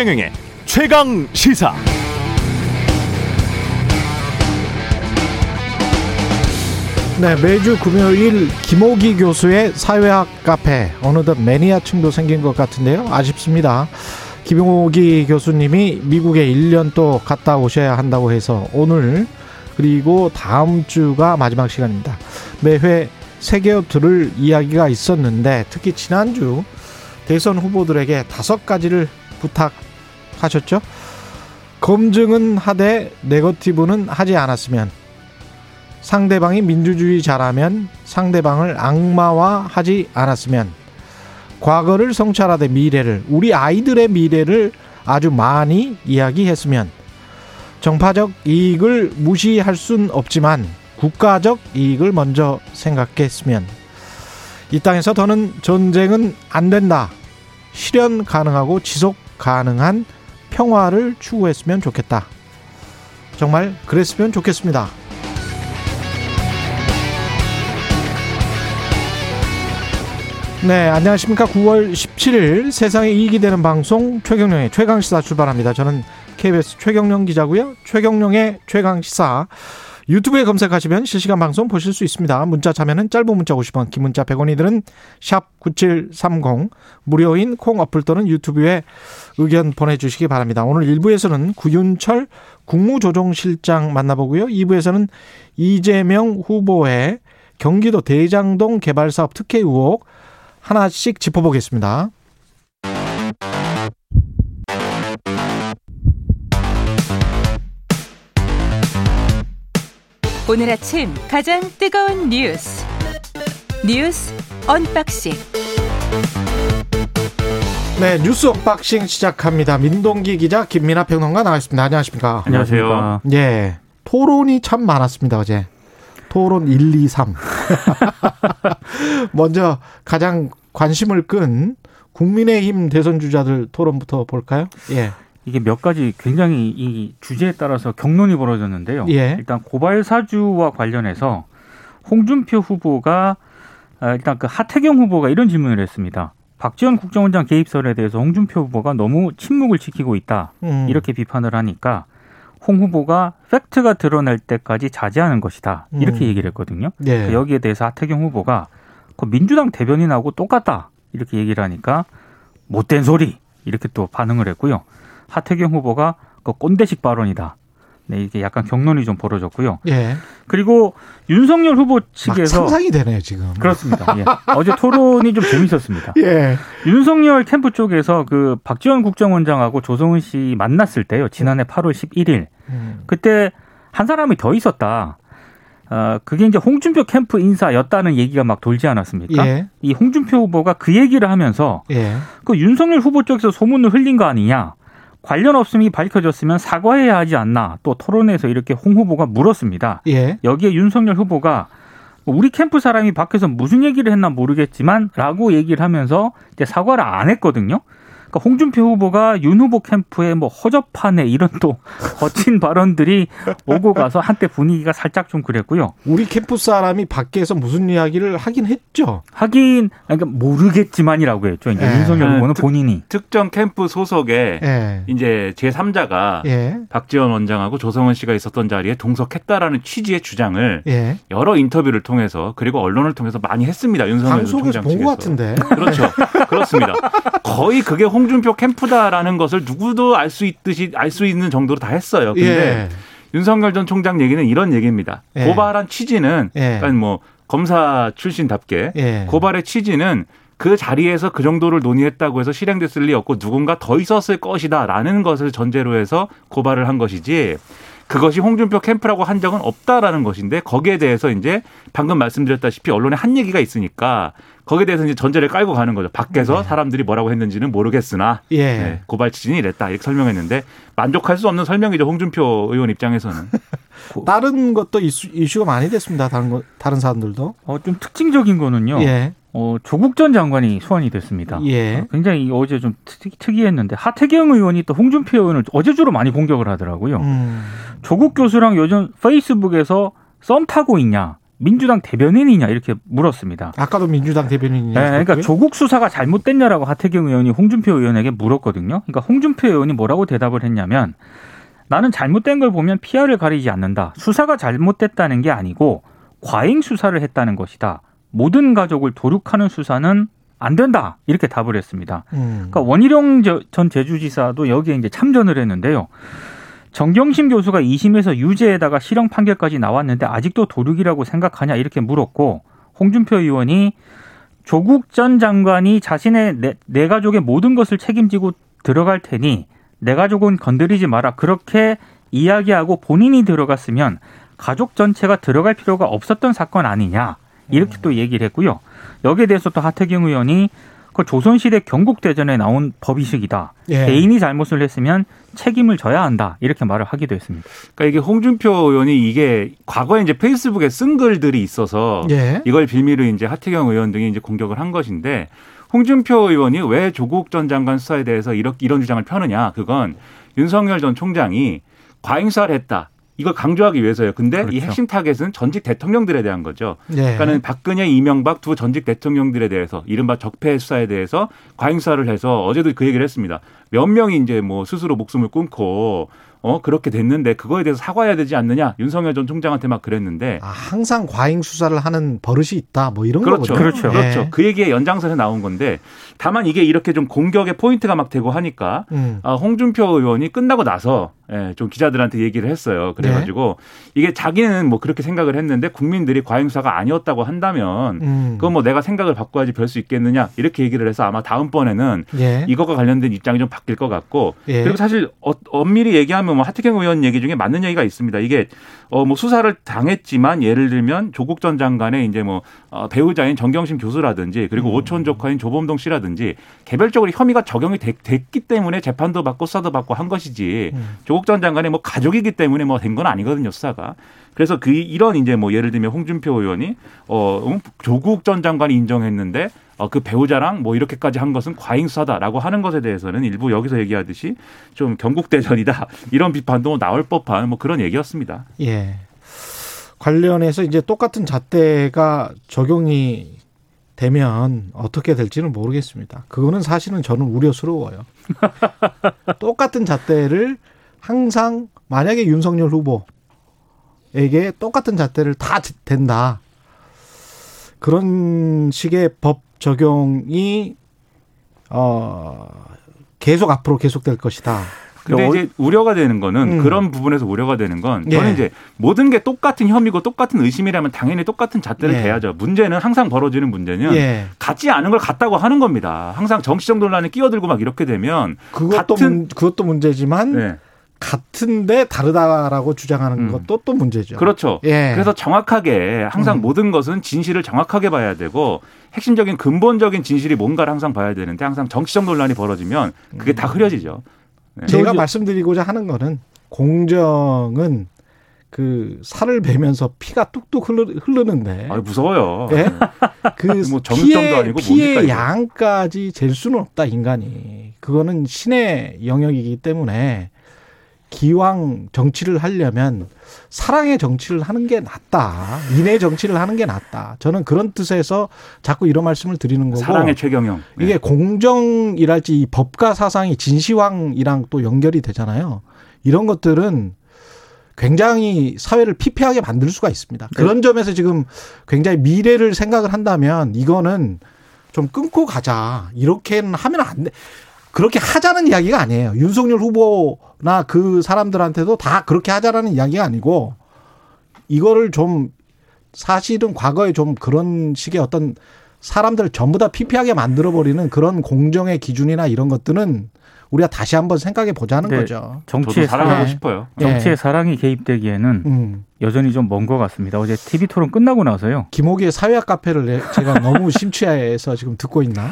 최경영의 최강 시사. 네, 매주 금요일 김호기 교수의 사회학 카페 어느덧 매니아층도 생긴 것 같은데요. 아쉽습니다. 김호기 교수님이 미국에 1년 또 갔다 오셔야 한다고 해서 오늘 그리고 다음 주가 마지막 시간입니다. 매회 세계 들을 이야기가 있었는데 특히 지난주 대선 후보들에게 다섯 가지를 부탁 하셨죠. 검증은 하되 네거티브는 하지 않았으면 상대방이 민주주의자라면 상대방을 악마화 하지 않았으면 과거를 성찰하되 미래를 우리 아이들의 미래를 아주 많이 이야기했으면 정파적 이익을 무시할 순 없지만 국가적 이익을 먼저 생각했으면 이 땅에서 더는 전쟁은 안 된다. 실현 가능하고 지속 가능한 평화를 추구했으면 좋겠다. 정말 그랬으면 좋겠습니다. 네, 안녕하십니까. 9월 17일 세상에 이익이 되는 방송 최경령의 최강시사 출발합니다. 저는 KBS 최경령 기자고요. 최경령의 최강시사 유튜브에 검색하시면 실시간 방송 보실 수 있습니다. 문자 참여는 짧은 문자 50원, 긴 문자 100원이 드는 샵9730 무료인 콩 어플 또는 유튜브에 의견 보내주시기 바랍니다. 오늘 1부에서는 구윤철 국무조정실장 만나보고요. 2부에서는 이재명 후보의 경기도 대장동 개발사업 특혜 의혹 하나씩 짚어보겠습니다. 오늘 아침 가장 뜨거운 뉴스 뉴스 unboxing 네 뉴스 unboxing 시작합니다. 민동기 기자 김민아 평론가 나와있습니다. 안녕하십니까? 안녕하세요. 예 토론이 참 많았습니다 어제. 토론 1, 2, 3. 먼저 가장 관심을 끈 국민의힘 대선 주자들 토론부터 볼까요? 예. 이게 몇 가지 굉장히 이 주제에 따라서 격론이 벌어졌는데요. 예. 일단 고발 사주와 관련해서 홍준표 후보가 아, 일단 그 하태경 후보가 이런 질문을 했습니다. 박지원 국정원장 개입설에 대해서 홍준표 후보가 너무 침묵을 지키고 있다. 음. 이렇게 비판을 하니까 홍 후보가 팩트가 드러날 때까지 자제하는 것이다. 이렇게 음. 얘기를 했거든요. 예. 그 여기에 대해서 하태경 후보가 그 민주당 대변인하고 똑같다. 이렇게 얘기를 하니까 못된 소리. 이렇게 또 반응을 했고요. 하태경 후보가 그 꼰대식 발언이다. 네, 이게 약간 경론이 좀 벌어졌고요. 예. 그리고 윤석열 후보 막 측에서 상상이 되네요 지금. 그렇습니다. 예. 어제 토론이 좀 재밌었습니다. 예. 윤석열 캠프 쪽에서 그 박지원 국정원장하고 조성은 씨 만났을 때요. 지난해 8월 11일. 음. 그때 한 사람이 더 있었다. 어, 그게 이제 홍준표 캠프 인사였다는 얘기가 막 돌지 않았습니까? 예. 이 홍준표 후보가 그 얘기를 하면서 예. 그 윤석열 후보 쪽에서 소문을 흘린 거 아니냐. 관련 없음이 밝혀졌으면 사과해야 하지 않나. 또 토론에서 이렇게 홍 후보가 물었습니다. 예. 여기에 윤석열 후보가 뭐 우리 캠프 사람이 밖에서 무슨 얘기를 했나 모르겠지만 라고 얘기를 하면서 이제 사과를 안 했거든요. 그러니까 홍준표 후보가 윤 후보 캠프에 뭐 허접하네 이런 또 거친 발언들이 오고 가서 한때 분위기가 살짝 좀 그랬고요. 우리 캠프 사람이 밖에서 무슨 이야기를 하긴 했죠. 하긴 그러니까 모르겠지만이라고 했죠. 이제 예. 윤석열 후보는 특- 본인이 특정 캠프 소속의 예. 이제 제 3자가 예. 박지원 원장하고 조성은 씨가 있었던 자리에 동석했다라는 취지의 주장을 예. 여러 인터뷰를 통해서 그리고 언론을 통해서 많이 했습니다. 윤석열 총장 본것 측에서. 같은데. 그렇죠. 그렇습니다. 거의 그게 홍 준표 캠프다라는 것을 누구도 알 수 있듯이 알 수 있는 정도로 다 했어요. 근데 예. 윤석열 전 총장 얘기는 이런 얘기입니다. 예. 고발한 취지는 예. 그러니까 뭐 검사 출신답게 예. 고발의 취지는 그 자리에서 그 정도를 논의했다고 해서 실행됐을 리 없고 누군가 더 있었을 것이다라는 것을 전제로 해서 고발을 한 것이지 그것이 홍준표 캠프라고 한 적은 없다라는 것인데 거기에 대해서 이제 방금 말씀드렸다시피 언론에 한 얘기가 있으니까 거기에 대해서 이제 전제를 깔고 가는 거죠. 밖에서 사람들이 뭐라고 했는지는 모르겠으나 예. 네, 고발 취지는 이랬다 이렇게 설명했는데 만족할 수 없는 설명이죠. 홍준표 의원 입장에서는. 다른 것도 이슈, 이슈 가 많이 됐습니다. 다른 거, 다른 사람들도. 어, 좀 특징적인 거는요. 예. 어, 조국 전 장관이 소환이 됐습니다. 예. 어, 굉장히 어제 좀 특, 특이했는데 하태경 의원이 또 홍준표 의원을 어제 주로 많이 공격을 하더라고요. 음. 조국 교수랑 요즘 페이스북에서 썸 타고 있냐 민주당 대변인이냐 이렇게 물었습니다. 아까도 민주당 대변인이냐. 네, 그러니까 조국 수사가 잘못됐냐라고 하태경 의원이 홍준표 의원에게 물었거든요. 그러니까 홍준표 의원이 뭐라고 대답을 했냐면 나는 잘못된 걸 보면 피아를 가리지 않는다. 수사가 잘못됐다는 게 아니고 과잉 수사를 했다는 것이다. 모든 가족을 도륙하는 수사는 안 된다. 이렇게 답을 했습니다. 음. 그러니까 원희룡 전 제주지사도 여기에 이제 참전을 했는데요. 정경심 교수가 2심에서 유죄에다가 실형 판결까지 나왔는데 아직도 도륙이라고 생각하냐 이렇게 물었고 홍준표 의원이 조국 전 장관이 자신의 내, 내 가족의 모든 것을 책임지고 들어갈 테니 내 가족은 건드리지 마라 그렇게 이야기하고 본인이 들어갔으면 가족 전체가 들어갈 필요가 없었던 사건 아니냐 이렇게 또 얘기를 했고요. 여기에 대해서 또 하태경 의원이 그 조선시대 경국대전에 나온 법의식이다. 예. 개인이 잘못을 했으면 책임을 져야 한다. 이렇게 말을 하기도 했습니다. 그러니까 이게 홍준표 의원이 이게 과거에 이제 페이스북에 쓴 글들이 있어서 예. 이걸 빌미로 이제 하태경 의원 등이 이제 공격을 한 것인데 홍준표 의원이 왜 조국 전 장관 수사에 대해서 이렇게 이런 주장을 펴느냐? 그건 윤석열 전 총장이 과잉 수사를 했다. 이걸 강조하기 위해서예요. 근데 이 그렇죠. 핵심 타겟은 전직 대통령들에 대한 거죠. 예. 그러니까는 박근혜, 이명박 두 전직 대통령들에 대해서 이른바 적폐 수사에 대해서 과잉 수사를 해서 어제도 그 얘기를 했습니다. 몇 명이 이제 뭐 스스로 목숨을 끊고 어 그렇게 됐는데 그거에 대해서 사과해야 되지 않느냐 윤석열 전 총장한테 막 그랬는데 아, 항상 과잉 수사를 하는 버릇이 있다. 뭐 이런 그렇죠. 거거든요. 그렇죠. 그렇죠. 예. 그 얘기의 연장선에 나온 건데 다만 이게 이렇게 좀 공격의 포인트가 막 되고 하니까 음. 아, 홍준표 의원이 끝나고 나서 예, 좀 기자들한테 얘기를 했어요. 그래가지고 네. 이게 자기는 뭐 그렇게 생각을 했는데 국민들이 과잉수사가 아니었다고 한다면 음. 그건 뭐 내가 생각을 바꿔야지 별 수 있겠느냐 이렇게 얘기를 해서 아마 다음번에는 예. 이것과 관련된 입장이 좀 바뀔 것 같고 예. 그리고 사실 어, 엄밀히 얘기하면 뭐 하태경 의원 얘기 중에 맞는 얘기가 있습니다. 이게 어 뭐 수사를 당했지만 예를 들면 조국 전 장관의 이제 뭐 어, 배우자인 정경심 교수라든지 그리고 음. 오촌 조카인 조범동 씨라든지 개별적으로 혐의가 적용이 됐, 기 때문에 재판도 받고 수사도 받고 한 것이지 음. 조국 전 장관의 뭐 가족이기 때문에 뭐 된 건 아니거든요 수사가. 그래서 그 이런 이제 뭐 예를 들면 홍준표 의원이 어 음, 조국 전 장관이 인정했는데 어, 그 배우자랑 뭐 이렇게까지 한 것은 과잉 수사다라고 하는 것에 대해서는 일부 여기서 얘기하듯이 좀 경국대전이다 이런 비판도 나올 법한 뭐 그런 얘기였습니다. 예. 관련해서 이제 똑같은 잣대가 적용이 되면 어떻게 될지는 모르겠습니다. 그거는 사실은 저는 우려스러워요. 똑같은 잣대를 항상 만약에 윤석열 후보에게 똑같은 잣대를 다 된다. 그런 식의 법 적용이 어 계속 앞으로 계속될 것이다. 근데 어- 이제 우려가 되는 거는 음. 그런 부분에서 우려가 되는 건 저는 예. 이제 모든 게 똑같은 혐의고 똑같은 의심이라면 당연히 똑같은 잣대를 예. 대야죠. 문제는 항상 벌어지는 문제는 예. 같지 않은 걸 같다고 하는 겁니다. 항상 정치적 논란에 끼어들고 막 이렇게 되면 그것도 같은- 문, 그것도 문제지만 네. 같은데 다르다라고 주장하는 음. 것도 또 문제죠. 그렇죠. 예. 그래서 정확하게 항상 음. 모든 것은 진실을 정확하게 봐야 되고 핵심적인 근본적인 진실이 뭔가를 항상 봐야 되는데 항상 정치적 논란이 벌어지면 그게 다 흐려지죠. 네. 제가 말씀드리고자 하는 거는 공정은 그 살을 베면서 피가 뚝뚝 흐르, 흐르는데 아, 무서워요. 예? 그뭐 정육점도 피해, 아니고 피해 뭡니까. 양까지 잴 수는 없다 인간이 그거는 신의 영역이기 때문에 기왕 정치를 하려면 사랑의 정치를 하는 게 낫다 인의 정치를 하는 게 낫다 저는 그런 뜻에서 자꾸 이런 말씀을 드리는 거고 사랑의 최경영. 네. 이게 공정이랄지 이 법과 사상이 진시황이랑 또 연결이 되잖아요. 이런 것들은 굉장히 사회를 피폐하게 만들 수가 있습니다. 그런 점에서 지금 굉장히 미래를 생각을 한다면 이거는 좀 끊고 가자. 이렇게는 하면 안 돼. 그렇게 하자는 이야기가 아니에요. 윤석열 후보나 그 사람들한테도 다 그렇게 하자라는 이야기가 아니고 이거를 좀 사실은 과거에 좀 그런 식의 어떤 사람들을 전부 다 피폐하게 만들어버리는 그런 공정의 기준이나 이런 것들은 우리가 다시 한번 생각해 보자는 네. 거죠. 정치의 사랑하고 사랑, 싶어요. 예. 정치의 사랑이 개입되기에는 음. 여전히 좀 먼 것 같습니다. 어제 TV 토론 끝나고 나서요. 김호기의 사회학 카페를 내- 제가 너무 심취해서 지금 듣고 있나?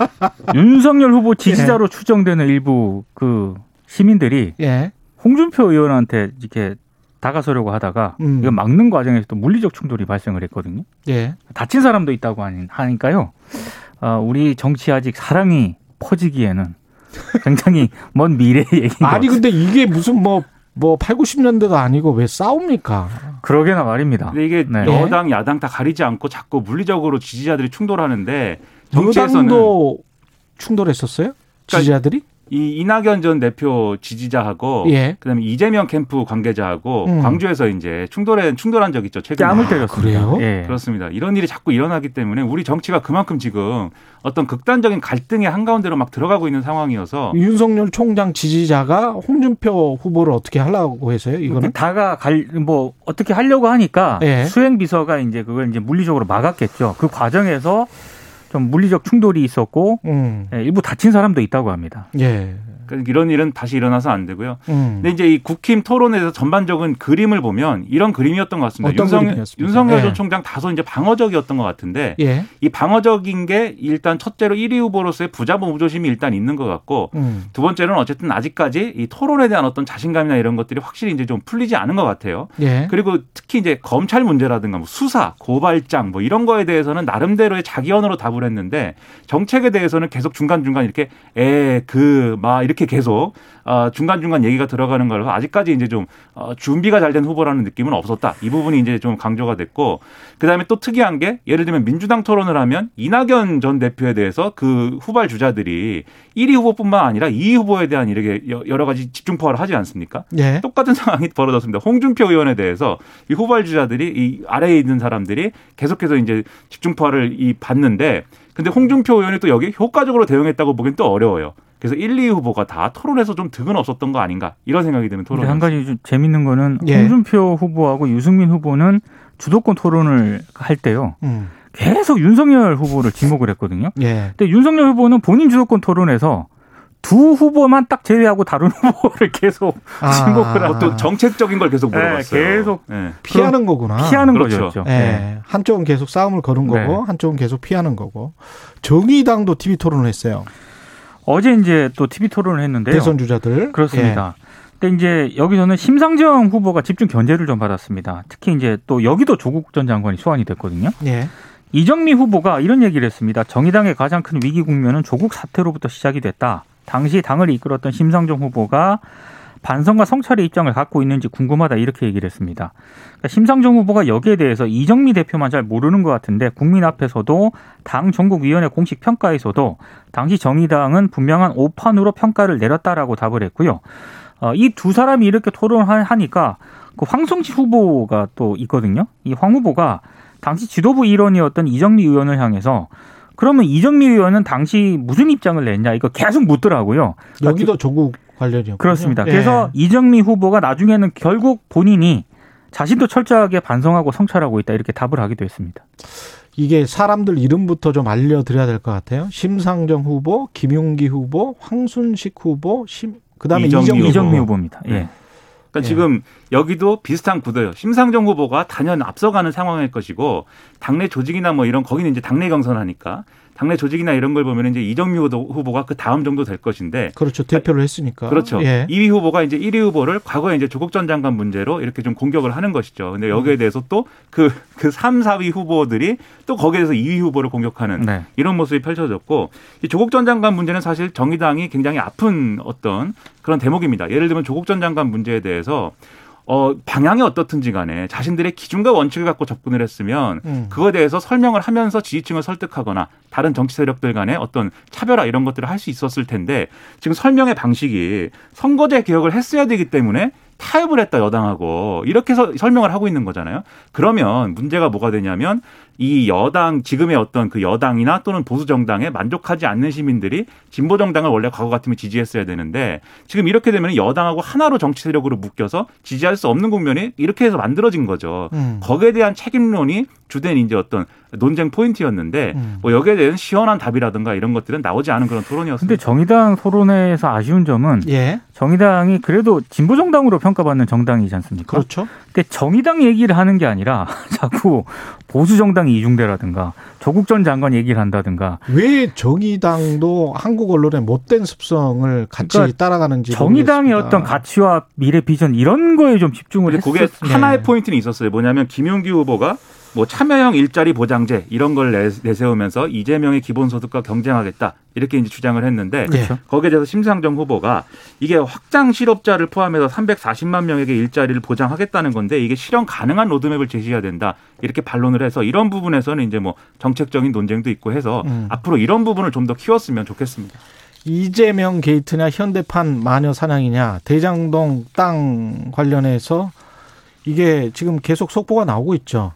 윤석열 후보 지지자로 추정되는 일부 그 시민들이 예. 홍준표 의원한테 이렇게 다가서려고 하다가 음. 이거 막는 과정에서 또 물리적 충돌이 발생을 했거든요. 예. 다친 사람도 있다고 하니- 하니까요. 어, 우리 정치 아직 사랑이 퍼지기에는 굉장히 먼 미래의 얘기인 것 아니. 근데 이게 무슨 뭐뭐 8, 90년대가 아니고 왜 싸웁니까? 그러게나 말입니다. 근데 이게 네. 여당 야당 다 가리지 않고 자꾸 물리적으로 지지자들이 충돌하는데 정치에서는 여당도 충돌했었어요? 지지자들이? 이 이낙연 전 대표 지지자하고 예. 그다음에 이재명 캠프 관계자하고 음. 광주에서 이제 충돌에 충돌한 적 있죠 최근에. 뺨을 때렸습니다. 그래요? 예. 그렇습니다. 이런 일이 자꾸 일어나기 때문에 우리 정치가 그만큼 지금 어떤 극단적인 갈등의 한가운데로 막 들어가고 있는 상황이어서 윤석열 총장 지지자가 홍준표 후보를 어떻게 하려고 해서요? 이거는? 다가 갈 뭐 어떻게 하려고 하니까 예. 수행 비서가 이제 그걸 이제 물리적으로 막았겠죠. 그 과정에서 좀 물리적 충돌이 있었고 음. 예, 일부 다친 사람도 있다고 합니다. 예. 그러니까 이런 일은 다시 일어나서 안 되고요. 음. 근데 이제 이 국힘 토론에서 전반적인 그림을 보면 이런 그림이었던 것 같습니다. 어떤 윤석, 그림이었습니까? 윤석열 예. 전 총장 다소 이제 방어적이었던 것 같은데 예. 이 방어적인 게 일단 첫째로 1위 후보로서의 부자모조심이 일단 있는 것 같고 음. 두 번째는 어쨌든 아직까지 이 토론에 대한 어떤 자신감이나 이런 것들이 확실히 이제 좀 풀리지 않은 것 같아요. 예. 그리고 특히 이제 검찰 문제라든가 뭐 수사, 고발장 뭐 이런 거에 대해서는 나름대로의 자기 언어로 답을 했는데 정책에 대해서는 계속 중간중간 이렇게 에, 그, 막 이렇게 계속 어, 중간중간 얘기가 들어가는 거라서 아직까지 이제 좀 어, 준비가 잘 된 후보라는 느낌은 없었다. 이 부분이 이제 좀 강조가 됐고 그다음에 또 특이한 게 예를 들면 민주당 토론을 하면 이낙연 전 대표에 대해서 그 후발 주자들이 1위 후보뿐만 아니라 2위 후보에 대한 이렇게 여러 가지 집중 포화를 하지 않습니까? 예. 똑같은 상황이 벌어졌습니다. 홍준표 의원에 대해서 이 후발 주자들이 이 아래에 있는 사람들이 계속해서 이제 집중 포화를 이 받는데 근데 홍준표 의원이 또 여기 효과적으로 대응했다고 보기엔 또 어려워요. 그래서 1, 2 후보가 다 토론에서 좀 득은 없었던 거 아닌가 이런 생각이 드는 토론. 한 가지 좀 재밌는 거는 예. 홍준표 후보하고 유승민 후보는 주도권 토론을 할 때요. 음. 계속 윤석열 후보를 지목을 했거든요. 예. 근데 윤석열 후보는 본인 주도권 토론에서 두 후보만 딱 제외하고 다른 후보를 계속 아. 지목을 하고 또 정책적인 걸 계속 네, 물어봤어요. 계속 네. 피하는 거구나. 피하는 그렇죠. 거죠. 예. 네. 한쪽은 계속 싸움을 거는 거고 네. 한쪽은 계속 피하는 거고. 정의당도 TV 토론을 했어요. 어제 이제 또 TV 토론을 했는데요. 대선 주자들. 그렇습니다. 근데 이제 여기서는 심상정 후보가 집중 견제를 좀 받았습니다. 특히 이제 또 여기도 조국 전 장관이 소환이 됐거든요. 예. 예. 이정미 후보가 이런 얘기를 했습니다. 정의당의 가장 큰 위기 국면은 조국 사태로부터 시작이 됐다. 당시 당을 이끌었던 심상정 후보가 반성과 성찰의 입장을 갖고 있는지 궁금하다 이렇게 얘기를 했습니다. 그러니까 심상정 후보가 여기에 대해서 이정미 대표만 잘 모르는 것 같은데 국민 앞에서도 당 전국위원회 공식 평가에서도 당시 정의당은 분명한 오판으로 평가를 내렸다라고 답을 했고요. 어, 이 두 사람이 이렇게 토론하니까 그 황성지 후보가 또 있거든요. 이 황 후보가 당시 지도부 일원이었던 이정미 의원을 향해서 그러면 이정미 의원은 당시 무슨 입장을 냈냐 이거 계속 묻더라고요. 여기도 조국 관련이요. 그렇습니다. 그래서 이정미 후보가 나중에는 결국 본인이 자신도 철저하게 반성하고 성찰하고 있다 이렇게 답을 하기도 했습니다. 이게 사람들 이름부터 좀 알려드려야 될 것 같아요. 심상정 후보, 김용기 후보, 황순식 후보, 심 그다음에 이정미 이정미, 후보. 이정미 후보입니다. 예. 그러니까 예. 지금 여기도 비슷한 구도예요. 심상정 후보가 단연 앞서가는 상황일 것이고 당내 조직이나 뭐 이런 거기는 이제 당내 경선하니까 당내 조직이나 이런 걸 보면 이제 이정미 후보- 후보가 그 다음 정도 될 것인데 그렇죠. 대표를 했으니까. 그렇죠. 예. 2위 후보가 이제 1위 후보를 과거에 이제 조국 전 장관 문제로 이렇게 좀 공격을 하는 것이죠. 근데 음. 여기에 대해서 또 그, 그 3, 4위 후보들이 또 거기에 대해서 2위 후보를 공격하는 네. 이런 모습이 펼쳐졌고 이 조국 전 장관 문제는 사실 정의당이 굉장히 아픈 어떤 그런 대목입니다. 예를 들면 조국 전 장관 문제에 대해서 어, 방향이 어떻든지 간에 자신들의 기준과 원칙을 갖고 접근을 했으면 음. 그거에 대해서 설명을 하면서 지지층을 설득하거나 다른 정치 세력들 간의 어떤 차별화 이런 것들을 할 수 있었을 텐데 지금 설명의 방식이 선거제 개혁을 했어야 되기 때문에 타협을 했다 여당하고 이렇게 해서 설명을 하고 있는 거잖아요. 그러면 문제가 뭐가 되냐면 이 여당 지금의 어떤 그 여당이나 또는 보수 정당에 만족하지 않는 시민들이 진보 정당을 원래 과거 같으면 지지했어야 되는데 지금 이렇게 되면 여당하고 하나로 정치 세력으로 묶여서 지지할 수 없는 국면이 이렇게 해서 만들어진 거죠. 음. 거기에 대한 책임론이 주된 이제 어떤 논쟁 포인트였는데 음. 뭐 여기에 대한 시원한 답이라든가 이런 것들은 나오지 않은 그런 토론이었습니다. 근데 정의당 토론회에서 아쉬운 점은 예. 정의당이 그래도 진보 정당으로 평가받는 정당이지 않습니까? 그렇죠. 근데 정의당 얘기를 하는 게 아니라 자꾸 보수 정당이 이중대라든가 조국 전 장관 얘기를 한다든가 왜 정의당도 한국 언론의 못된 습성을 같이 그러니까 따라가는지 정의당의 모르겠습니다. 어떤 가치와 미래 비전 이런 거에 좀 집중을 근데 그게 하나의 네. 포인트는 있었어요. 뭐냐면 김용기 후보가 뭐 참여형 일자리 보장제 이런 걸 내세우면서 이재명의 기본소득과 경쟁하겠다 이렇게 이제 주장을 했는데 그렇죠. 거기에 대해서 심상정 후보가 이게 확장 실업자를 포함해서 340만 명에게 일자리를 보장하겠다는 건데 이게 실현 가능한 로드맵을 제시해야 된다 이렇게 반론을 해서 이런 부분에서는 이제 뭐 정책적인 논쟁도 있고 해서 음. 앞으로 이런 부분을 좀 더 키웠으면 좋겠습니다. 이재명 게이트냐 현대판 마녀 사냥이냐 대장동 땅 관련해서 이게 지금 계속 속보가 나오고 있죠.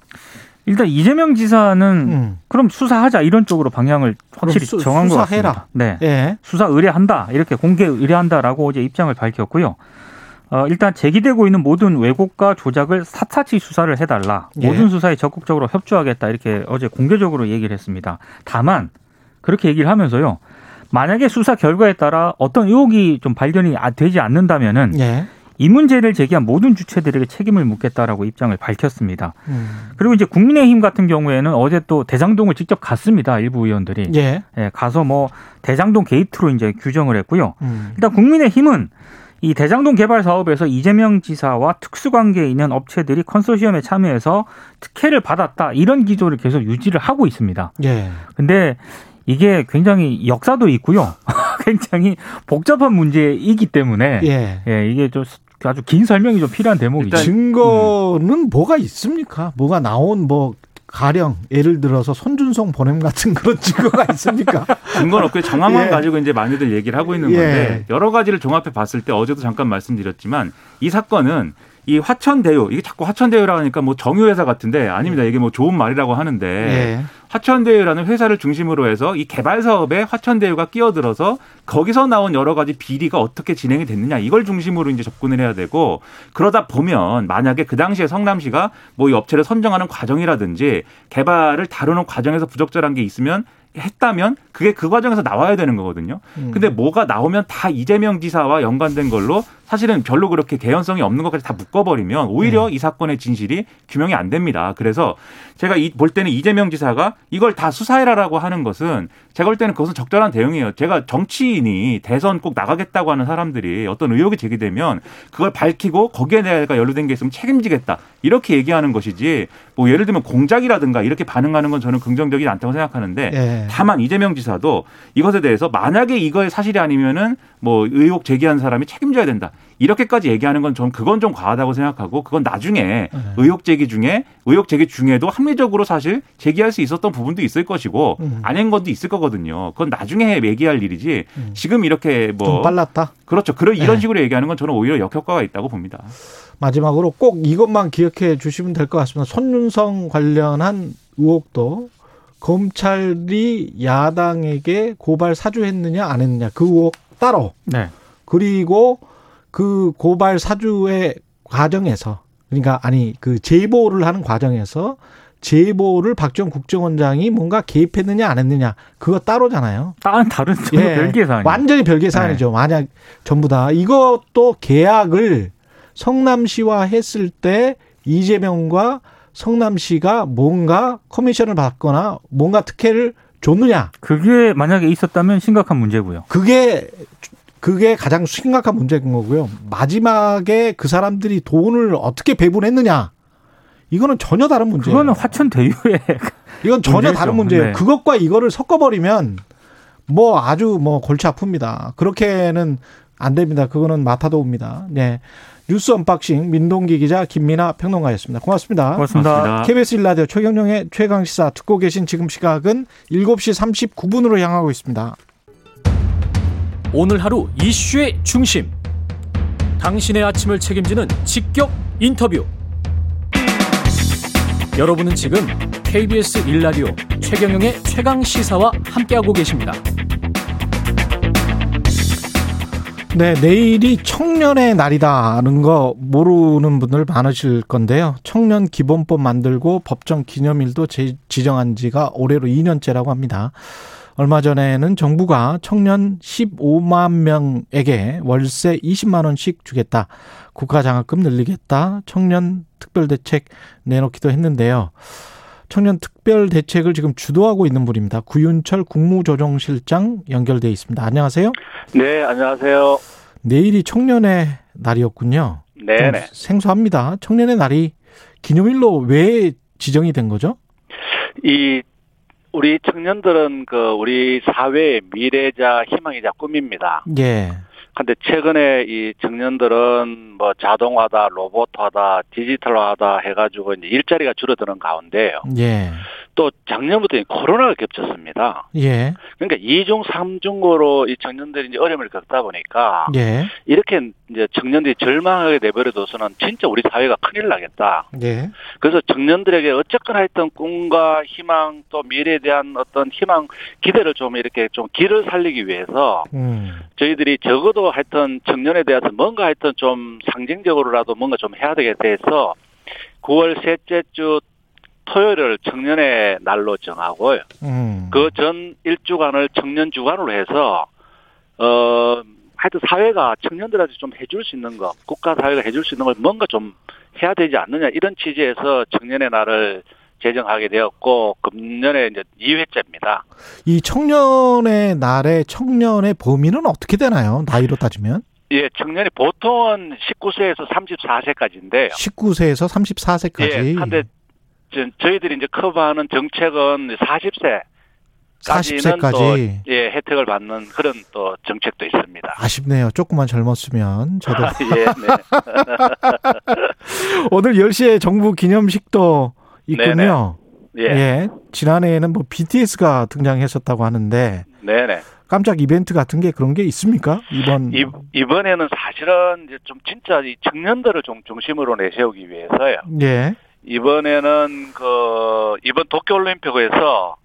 일단 이재명 지사는 음. 그럼 수사하자 이런 쪽으로 방향을 확실히 수- 정한 것 수사해라. 같습니다. 네. 예. 수사 의뢰한다 이렇게 공개 의뢰한다라고 어제 입장을 밝혔고요. 어, 일단 제기되고 있는 모든 왜곡과 조작을 샅샅이 수사를 해달라. 예. 모든 수사에 적극적으로 협조하겠다 이렇게 어제 공개적으로 얘기를 했습니다. 다만 그렇게 얘기를 하면서요. 만약에 수사 결과에 따라 어떤 의혹이 좀 발견이 아- 되지 않는다면은 예. 이 문제를 제기한 모든 주체들에게 책임을 묻겠다라고 입장을 밝혔습니다. 음. 그리고 이제 국민의힘 같은 경우에는 어제 또 대장동을 직접 갔습니다. 일부 의원들이 예. 예, 가서 뭐 대장동 게이트로 이제 규정을 했고요. 음. 일단 국민의힘은 이 대장동 개발 사업에서 이재명 지사와 특수관계에 있는 업체들이 컨소시엄에 참여해서 특혜를 받았다 이런 기조를 계속 유지를 하고 있습니다. 예. 근데 이게 굉장히 역사도 있고요. 굉장히 복잡한 문제이기 때문에 예. 예, 이게 좀 아주 긴 설명이 좀 필요한 대목이죠. 증거는 뭐가 있습니까? 뭐가 나온 뭐 가령 예를 들어서 손준성 보냄 같은 그런 증거가 있습니까? 근거는 없고 정황만 예. 가지고 이제 많이들 얘기를 하고 있는 예. 건데 여러 가지를 종합해 봤을 때 어제도 잠깐 말씀드렸지만 이 사건은 이 화천대유 이게 자꾸 화천대유라 하니까 뭐 정유회사 같은데 아닙니다. 이게 뭐 좋은 말이라고 하는데 예. 화천대유라는 회사를 중심으로 해서 이 개발 사업에 화천대유가 끼어들어서 거기서 나온 여러 가지 비리가 어떻게 진행이 됐느냐 이걸 중심으로 이제 접근을 해야 되고 그러다 보면 만약에 그 당시에 성남시가 뭐 이 업체를 선정하는 과정이라든지 개발을 다루는 과정에서 부적절한 게 있으면 했다면 그게 그 과정에서 나와야 되는 거거든요. 음. 근데 뭐가 나오면 다 이재명 지사와 연관된 걸로 사실은 별로 그렇게 개연성이 없는 것까지 다 묶어버리면 오히려 이 사건의 진실이 규명이 안 됩니다. 그래서 제가 이- 볼 때는 이재명 지사가 이걸 다 수사해라라고 하는 것은 제가 볼 때는 그것은 적절한 대응이에요. 제가 정치인이 대선 꼭 나가겠다고 하는 사람들이 어떤 의혹이 제기되면 그걸 밝히고 거기에 내가 연루된 게 있으면 책임지겠다 이렇게 얘기하는 것이지 뭐 예를 들면 공작이라든가 이렇게 반응하는 건 저는 긍정적이지 않다고 생각하는데 예. 다만 이재명 지사도 이것에 대해서 만약에 이거의 사실이 아니면은 뭐 의혹 제기한 사람이 책임져야 된다. 이렇게까지 얘기하는 건좀 그건 좀 과하다고 생각하고 그건 나중에 네. 의혹 제기 중에 의혹 제기 중에도 합리적으로 사실 제기할 수 있었던 부분도 있을 것이고 음. 아닌 것도 있을 거거든요. 그건 나중에 얘기할 일이지 지금 이렇게 뭐 좀 빨랐다. 그렇죠. 그런 이런 네. 식으로 얘기하는 건 저는 오히려 역효과가 있다고 봅니다. 마지막으로 꼭 이것만 기억해 주시면 될 것 같습니다. 손윤성 관련한 의혹도 검찰이 야당에게 고발 사주했느냐 안 했느냐 그 의혹 따로 네. 그리고 그 고발 사주의 과정에서 그러니까 아니 그 제보를 하는 과정에서 제보를 박지원 국정원장이 뭔가 개입했느냐 안 했느냐 그거 따로잖아요. 다른 다른 전혀 예. 별개의 사안이 완전히 별개 사안이죠. 만약 전부 다 이것도 계약을 성남시와 했을 때 이재명과 성남시가 뭔가 커미션을 받거나 뭔가 특혜를 줬느냐 그게 만약에 있었다면 심각한 문제고요. 그게 그게 가장 심각한 문제인 거고요. 마지막에 그 사람들이 돈을 어떻게 배분했느냐 이거는 전혀 다른 문제예요. 그거는 화천 대유의 이건 전혀 문제죠. 다른 문제예요. 네. 그것과 이거를 섞어버리면 뭐 아주 뭐 골치 아픕니다. 그렇게는 안 됩니다. 그거는 마타도입니다. 네. 뉴스 unboxing 민동기 기자 김민아 평론가였습니다. 고맙습니다. 고맙습니다. 고맙습니다. KBS 1라디오 최경영의 최강 시사 듣고 계신 지금 시각은 7시 39분으로 향하고 있습니다. 오늘 하루 이슈의 중심. 당신의 아침을 책임지는 직격 인터뷰. 여러분은 지금 KBS 일라디오 최경영의 최강 시사와 함께하고 계십니다. 네, 내일이 청년의 날이다는 거 모르는 분들 많으실 건데요. 청년 기본법 만들고 법정 기념일도 제- 지정한 지가 올해로 2년째라고 합니다. 얼마 전에는 정부가 청년 15만 명에게 월세 20만 원씩 주겠다. 국가 장학금 늘리겠다. 청년 특별 대책 내놓기도 했는데요. 청년 특별 대책을 지금 주도하고 있는 분입니다. 구윤철 국무조정실장 연결돼 있습니다. 안녕하세요. 네, 안녕하세요. 내일이 청년의 날이었군요. 좀 네네. 생소합니다. 청년의 날이 기념일로 왜 지정이 된 거죠? 이 우리 청년들은 그 우리 사회의 미래자 희망이자 꿈입니다. 예. 근데 최근에 이 청년들은 뭐 자동화다, 로봇화다, 디지털화다 해가지고 이제 일자리가 줄어드는 가운데요. 예. 또 작년부터 이 코로나가 겹쳤습니다. 예. 그러니까 이중삼중으로이 청년들이 이제 어려움을 겪다 보니까 예. 이렇게 이제 청년들이 절망하게 내버려둬서는 진짜 우리 사회가 큰일 나겠다. 예. 그래서 청년들에게 어쨌거나 했던 꿈과 희망 또 미래에 대한 어떤 희망 기대를 좀 이렇게 좀 길을 살리기 위해서 음. 저희들이 적어도 하여튼 청년에 대해서 뭔가 하여튼 좀 상징적으로라도 뭔가 좀 해야 되겠다 해서 9월 셋째 주 토요일을 청년의 날로 정하고요. 음. 그전 일주간을 청년 주간으로 해서 어 하여튼 사회가 청년들한테 좀 해줄 수 있는 거, 국가 사회가 해줄 수 있는 걸 뭔가 좀 해야 되지 않느냐 이런 취지에서 청년의 날을 제정하게 되었고 금년에 이제 2회째입니다. 이 청년의 날의 청년의 범위는 어떻게 되나요? 나이로 따지면 예, 청년이 보통은 19세에서 34세까지인데요. 19세에서 34세까지. 예, 근데 저- 저희들이 이제 커버하는 정책은 40세 40세까지. 예, 혜택을 받는 그런 또 정책도 있습니다. 아쉽네요. 조금만 젊었으면 저도 예, 네. 오늘 10시에 정부 기념식도 있군요. 예. 예. 지난해에는 뭐 BTS가 등장했었다고 하는데 네, 네. 깜짝 이벤트 같은 게 그런 게 있습니까? 이번 이, 이번에는 사실은 이제 좀 진짜 이 청년들을 좀 중심으로 내세우기 위해서요. 예. 이번에는 그 이번 도쿄올림픽에서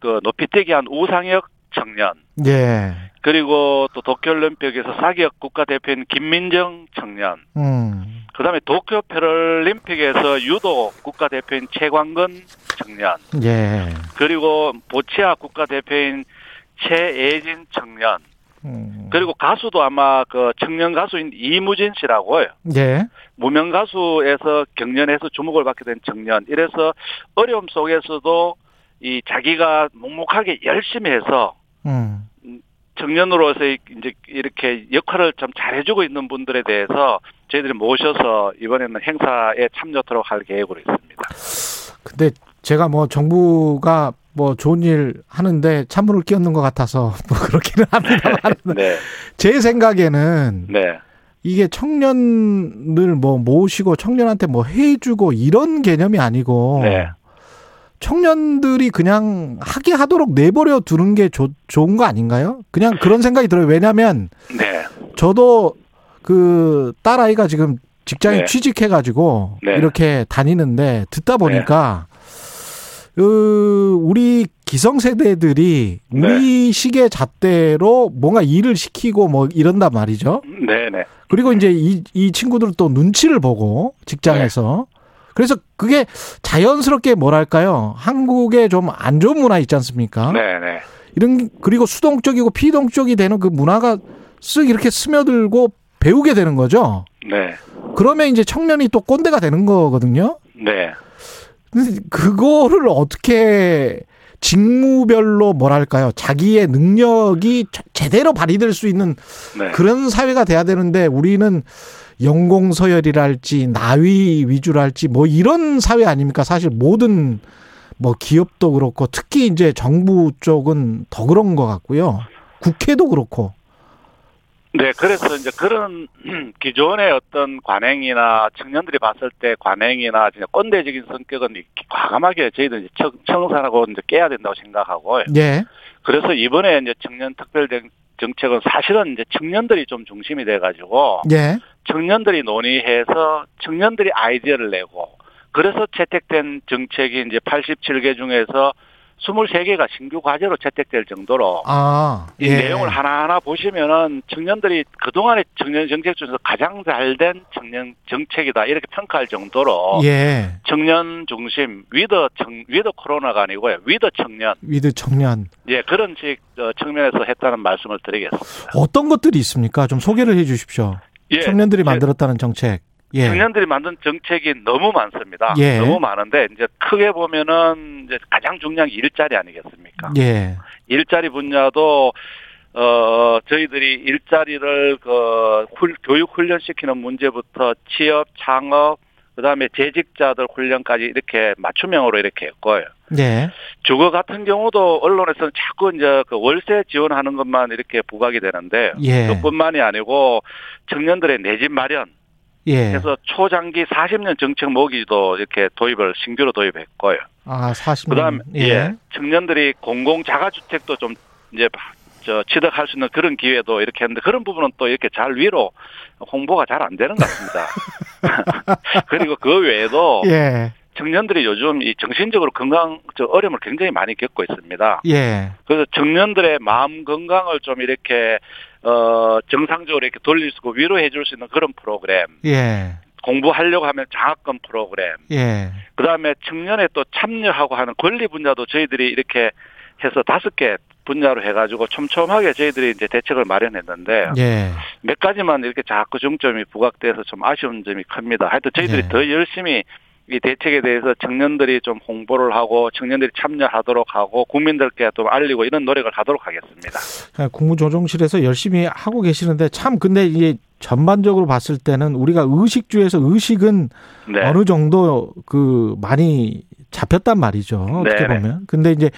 그 높이뛰기 한 우상혁 청년 예. 그리고 또 도쿄올림픽에서 사기업 국가대표인 김민정 청년 음. 그다음에 도쿄 패럴림픽에서 유도 국가대표인 최광근 청년 예. 그리고 보치아 국가대표인 최예진 청년 음. 그리고 가수도 아마 그 청년 가수인 이무진 씨라고요. 예. 무명 가수에서 경연해서 주목을 받게 된 청년. 이래서 어려움 속에서도 이 자기가 묵묵하게 열심히 해서 음. 청년으로서 이제 이렇게 역할을 좀 잘해주고 있는 분들에 대해서 저희들이 모셔서 이번에는 행사에 참여토록 할 계획으로 있습니다. 근데 제가 뭐 정부가 뭐 좋은 일 하는데 찬물을 끼얹는 것 같아서 뭐 그렇기는 합니다만 네, 제 생각에는 네, 이게 청년을 뭐 모시고 청년한테 뭐 해주고 이런 개념이 아니고 네. 청년들이 그냥 하게 하도록 내버려 두는 게 좋, 좋은 거 아닌가요? 그냥 그런 생각이 들어요. 왜냐하면 네, 저도 그 딸아이가 지금 직장에 네. 취직해가지고 네. 이렇게 다니는데 듣다 보니까 그 우리 기성세대들이 우리 시계 잣대로 뭔가 일을 시키고 뭐 이런단 말이죠. 네, 네, 그리고 이제 이, 이 친구들은 또 눈치를 보고 직장에서 그래서 그게 자연스럽게 뭐랄까요 한국에 좀 안 좋은 문화 있지 않습니까? 네, 네. 이런 그리고 수동적이고 피동적이 되는 그 문화가 쓱 이렇게 스며들고 배우게 되는 거죠. 네, 그러면 이제 청년이 또 꼰대가 되는 거거든요. 네. 근데 그거를 어떻게 직무별로 뭐랄까요 자기의 능력이 제- 제대로 발휘될 수 있는 네. 그런 사회가 돼야 되는데 우리는 연공 서열이랄지 나위 위주랄지 뭐 이런 사회 아닙니까? 사실 모든 뭐 기업도 그렇고 특히 이제 정부 쪽은 더 그런 것 같고요. 국회도 그렇고. 네, 그래서 이제 그런 기존의 어떤 관행이나 청년들이 봤을 때 관행이나 진짜 꼰대적인 성격은 이- 과감하게 저희들 이제 청, 청산하고 이제 깨야 된다고 생각하고요. 예. 그래서 이번에 이제 청년 특별 정- 정책은 사실은 이제 청년들이 좀 중심이 돼가지고 예. 청년들이 논의해서 청년들이 아이디어를 내고 그래서 채택된 정책이 이제 87개 중에서 23개가 신규 과제로 채택될 정도로 아. 이 예. 내용을 하나하나 보시면은 청년들이 그동안의 청년 정책 중에서 가장 잘 된 청년 정책이다 이렇게 평가할 정도로 예. 청년 중심 with 청 with 코로나가 아니고요 with 청년 with 청년. 예 그런 식 어, 측면에서 했다는 말씀을 드리겠습니다. 어떤 것들이 있습니까? 좀 소개를 해 주십시오. 예, 청년들이 제- 만들었다는 정책. 예. 청년들이 만든 정책이 너무 많습니다. 예. 너무 많은데 이제 크게 보면은 이제 가장 중요한 게 일자리 아니겠습니까? 예. 일자리 분야도 어 저희들이 일자리를 그 훌, 교육 훈련 시키는 문제부터 취업, 창업, 그다음에 재직자들 훈련까지 이렇게 맞춤형으로 이렇게 했고요. 네. 주거 같은 경우도 언론에서는 자꾸 이제 그 월세 지원하는 것만 이렇게 부각이 되는데 예. 그뿐만이 아니고 청년들의 내 집 마련 예. 그래서 초장기 40년 정책 모기도 이렇게 도입을 신규로 도입했고요. 아, 40년. 그다음 예. 청년들이 공공 자가 주택도 좀 이제 저 취득할 수 있는 그런 기회도 이렇게 했는데 그런 부분은 또 이렇게 잘 위로 홍보가 잘 안 되는 것 같습니다. 그리고 그 외에도 예. 청년들이 요즘 이 정신적으로 건강 저 어려움을 굉장히 많이 겪고 있습니다. 예. 그래서 청년들의 마음 건강을 좀 이렇게 어 정상적으로 이렇게 돌릴 수 있고 위로해 줄 수 있는 그런 프로그램, 예. 공부하려고 하면 장학금 프로그램, 예. 그 다음에 청년에 또 참여하고 하는 권리 분야도 저희들이 이렇게 해서 다섯 개 분야로 해가지고 촘촘하게 저희들이 이제 대책을 마련했는데 예. 몇 가지만 이렇게 자꾸 중점이 부각돼서 좀 아쉬운 점이 큽니다. 하여튼 저희들이 네. 더 열심히 이 대책에 대해서 청년들이 좀 홍보를 하고 청년들이 참여하도록 하고 국민들께 좀 알리고 이런 노력을 하도록 하겠습니다. 아, 국무조정실에서 열심히 하고 계시는데 참 근데 이게 전반적으로 봤을 때는 우리가 의식주에서 의식은 네. 어느 정도 그 많이 잡혔단 말이죠. 어떻게 네네. 보면. 근데 이제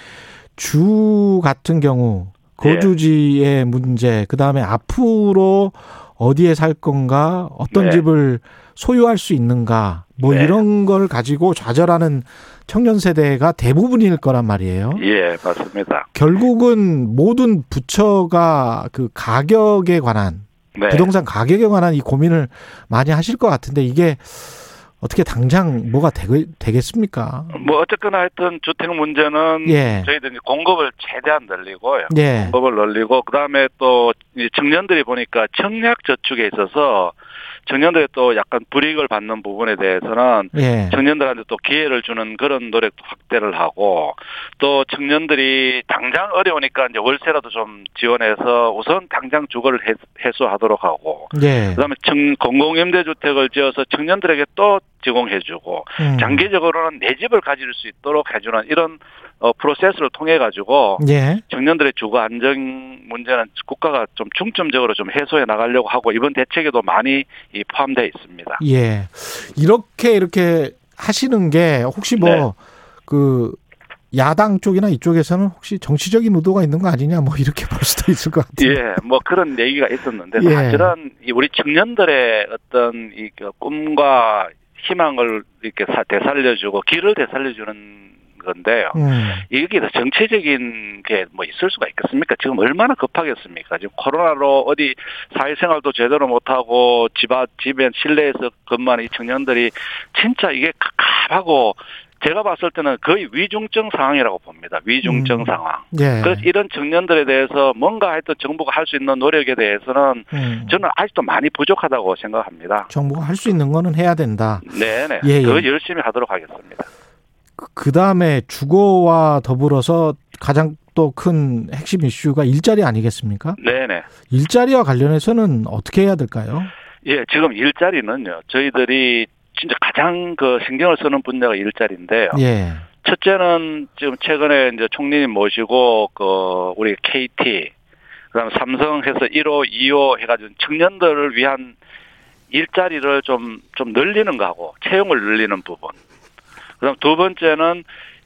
주 같은 경우 거주지의 문제, 그 다음에 앞으로 어디에 살 건가, 어떤 네. 집을 소유할 수 있는가, 뭐 네. 이런 걸 가지고 좌절하는 청년 세대가 대부분일 거란 말이에요. 예, 맞습니다. 결국은 모든 부처가 그 가격에 관한 네. 부동산 가격에 관한 이 고민을 많이 하실 것 같은데 이게 어떻게 당장 뭐가 되겠습니까 뭐 어쨌거나 하여튼 주택 문제는 예. 저희들이 공급을 최대한 늘리고요. 예. 공급을 늘리고 그다음에 또이 청년들이 보니까 청약 저축에 있어서 청년들이 또 약간 불이익을 받는 부분에 대해서는 예. 청년들한테 또 기회를 주는 그런 노력도 확대를 하고 또 청년들이 당장 어려우니까 이제 월세라도 좀 지원해서 우선 당장 주거를 해- 해소하도록 하고 예. 그다음에 청, 공공임대주택을 지어서 청년들에게 또 제공해주고 음. 장기적으로는 내 집을 가질 수 있도록 해주는 이런 어, 프로세스를 통해 가지고 예. 청년들의 주거 안정 문제는 국가가 좀 중점적으로 좀 해소해 나가려고 하고 이번 대책에도 많이 이 포함되어 있습니다. 예. 이렇게 이렇게 하시는 게 혹시 네. 뭐그 야당 쪽이나 이쪽에서는 혹시 정치적인 의도가 있는 거 아니냐 뭐 이렇게 볼 수도 있을 것 같아요. 예, 뭐 그런 얘기가 있었는데 예. 사실은 이 우리 청년들의 어떤 이그 꿈과 희망을 이렇게 사- 되살려주고 길을 되살려주는 건데요. 음. 여기서 정치적인 게 뭐 있을 수가 있겠습니까? 지금 얼마나 급하겠습니까? 지금 코로나로 어디 사회생활도 제대로 못하고 집, 앞- 집에 실내에서 근무하는 이 청년들이 진짜 이게 갑갑하고 제가 봤을 때는 거의 위중증 상황이라고 봅니다. 위중증 음. 상황. 예. 그래서 이런 청년들에 대해서 뭔가 하여튼 정부가 할 수 있는 노력에 대해서는 음. 저는 아직도 많이 부족하다고 생각합니다. 정부가 할 수 있는 거는 해야 된다. 네네. 예, 예. 더 열심히 하도록 하겠습니다. 그 다음에 주거와 더불어서 가장 또 큰 핵심 이슈가 일자리 아니겠습니까? 네네. 일자리와 관련해서는 어떻게 해야 될까요? 예, 지금 일자리는요. 저희들이 진짜 가장 그 신경을 쓰는 분야가 일자리인데요. 예. 첫째는 지금 최근에 이제 총리님 모시고 그 우리 KT 그다음에 삼성해서 1호, 2호 해가지고 청년들을 위한 일자리를 좀 좀 늘리는 거하고 채용을 늘리는 부분. 그다음 두 번째는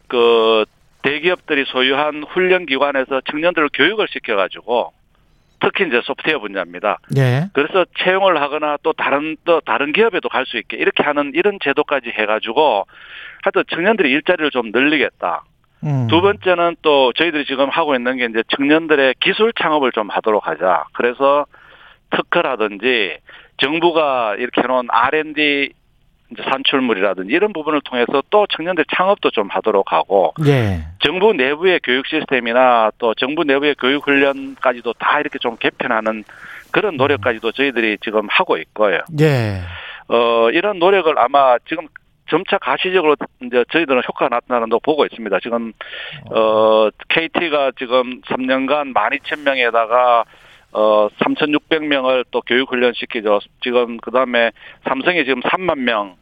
그 대기업들이 소유한 훈련 기관에서 청년들을 교육을 시켜 가지고 특히 이제 소프트웨어 분야입니다. 예. 그래서 채용을 하거나 또 다른 또 다른 기업에도 갈 수 있게 이렇게 하는 이런 제도까지 해가지고 하여튼 청년들이 일자리를 좀 늘리겠다. 음. 두 번째는 또 저희들이 지금 하고 있는 게 이제 청년들의 기술 창업을 좀 하도록 하자. 그래서 특허라든지 정부가 이렇게 해놓은 R&D 이제 산출물이라든지 이런 부분을 통해서 또 청년들 창업도 좀 하도록 하고 예. 정부 내부의 교육 시스템이나 또 정부 내부의 교육 훈련까지도 다 이렇게 좀 개편하는 그런 노력까지도 저희들이 지금 하고 있고요. 예. 어, 이런 노력을 아마 지금 점차 가시적으로 이제 저희들은 효과가 나타나는 거 보고 있습니다. 지금 어 KT가 지금 3년간 12,000명에다가 어 3,600명을 또 교육 훈련 시키죠. 지금 그다음에 삼성이 지금 3만 명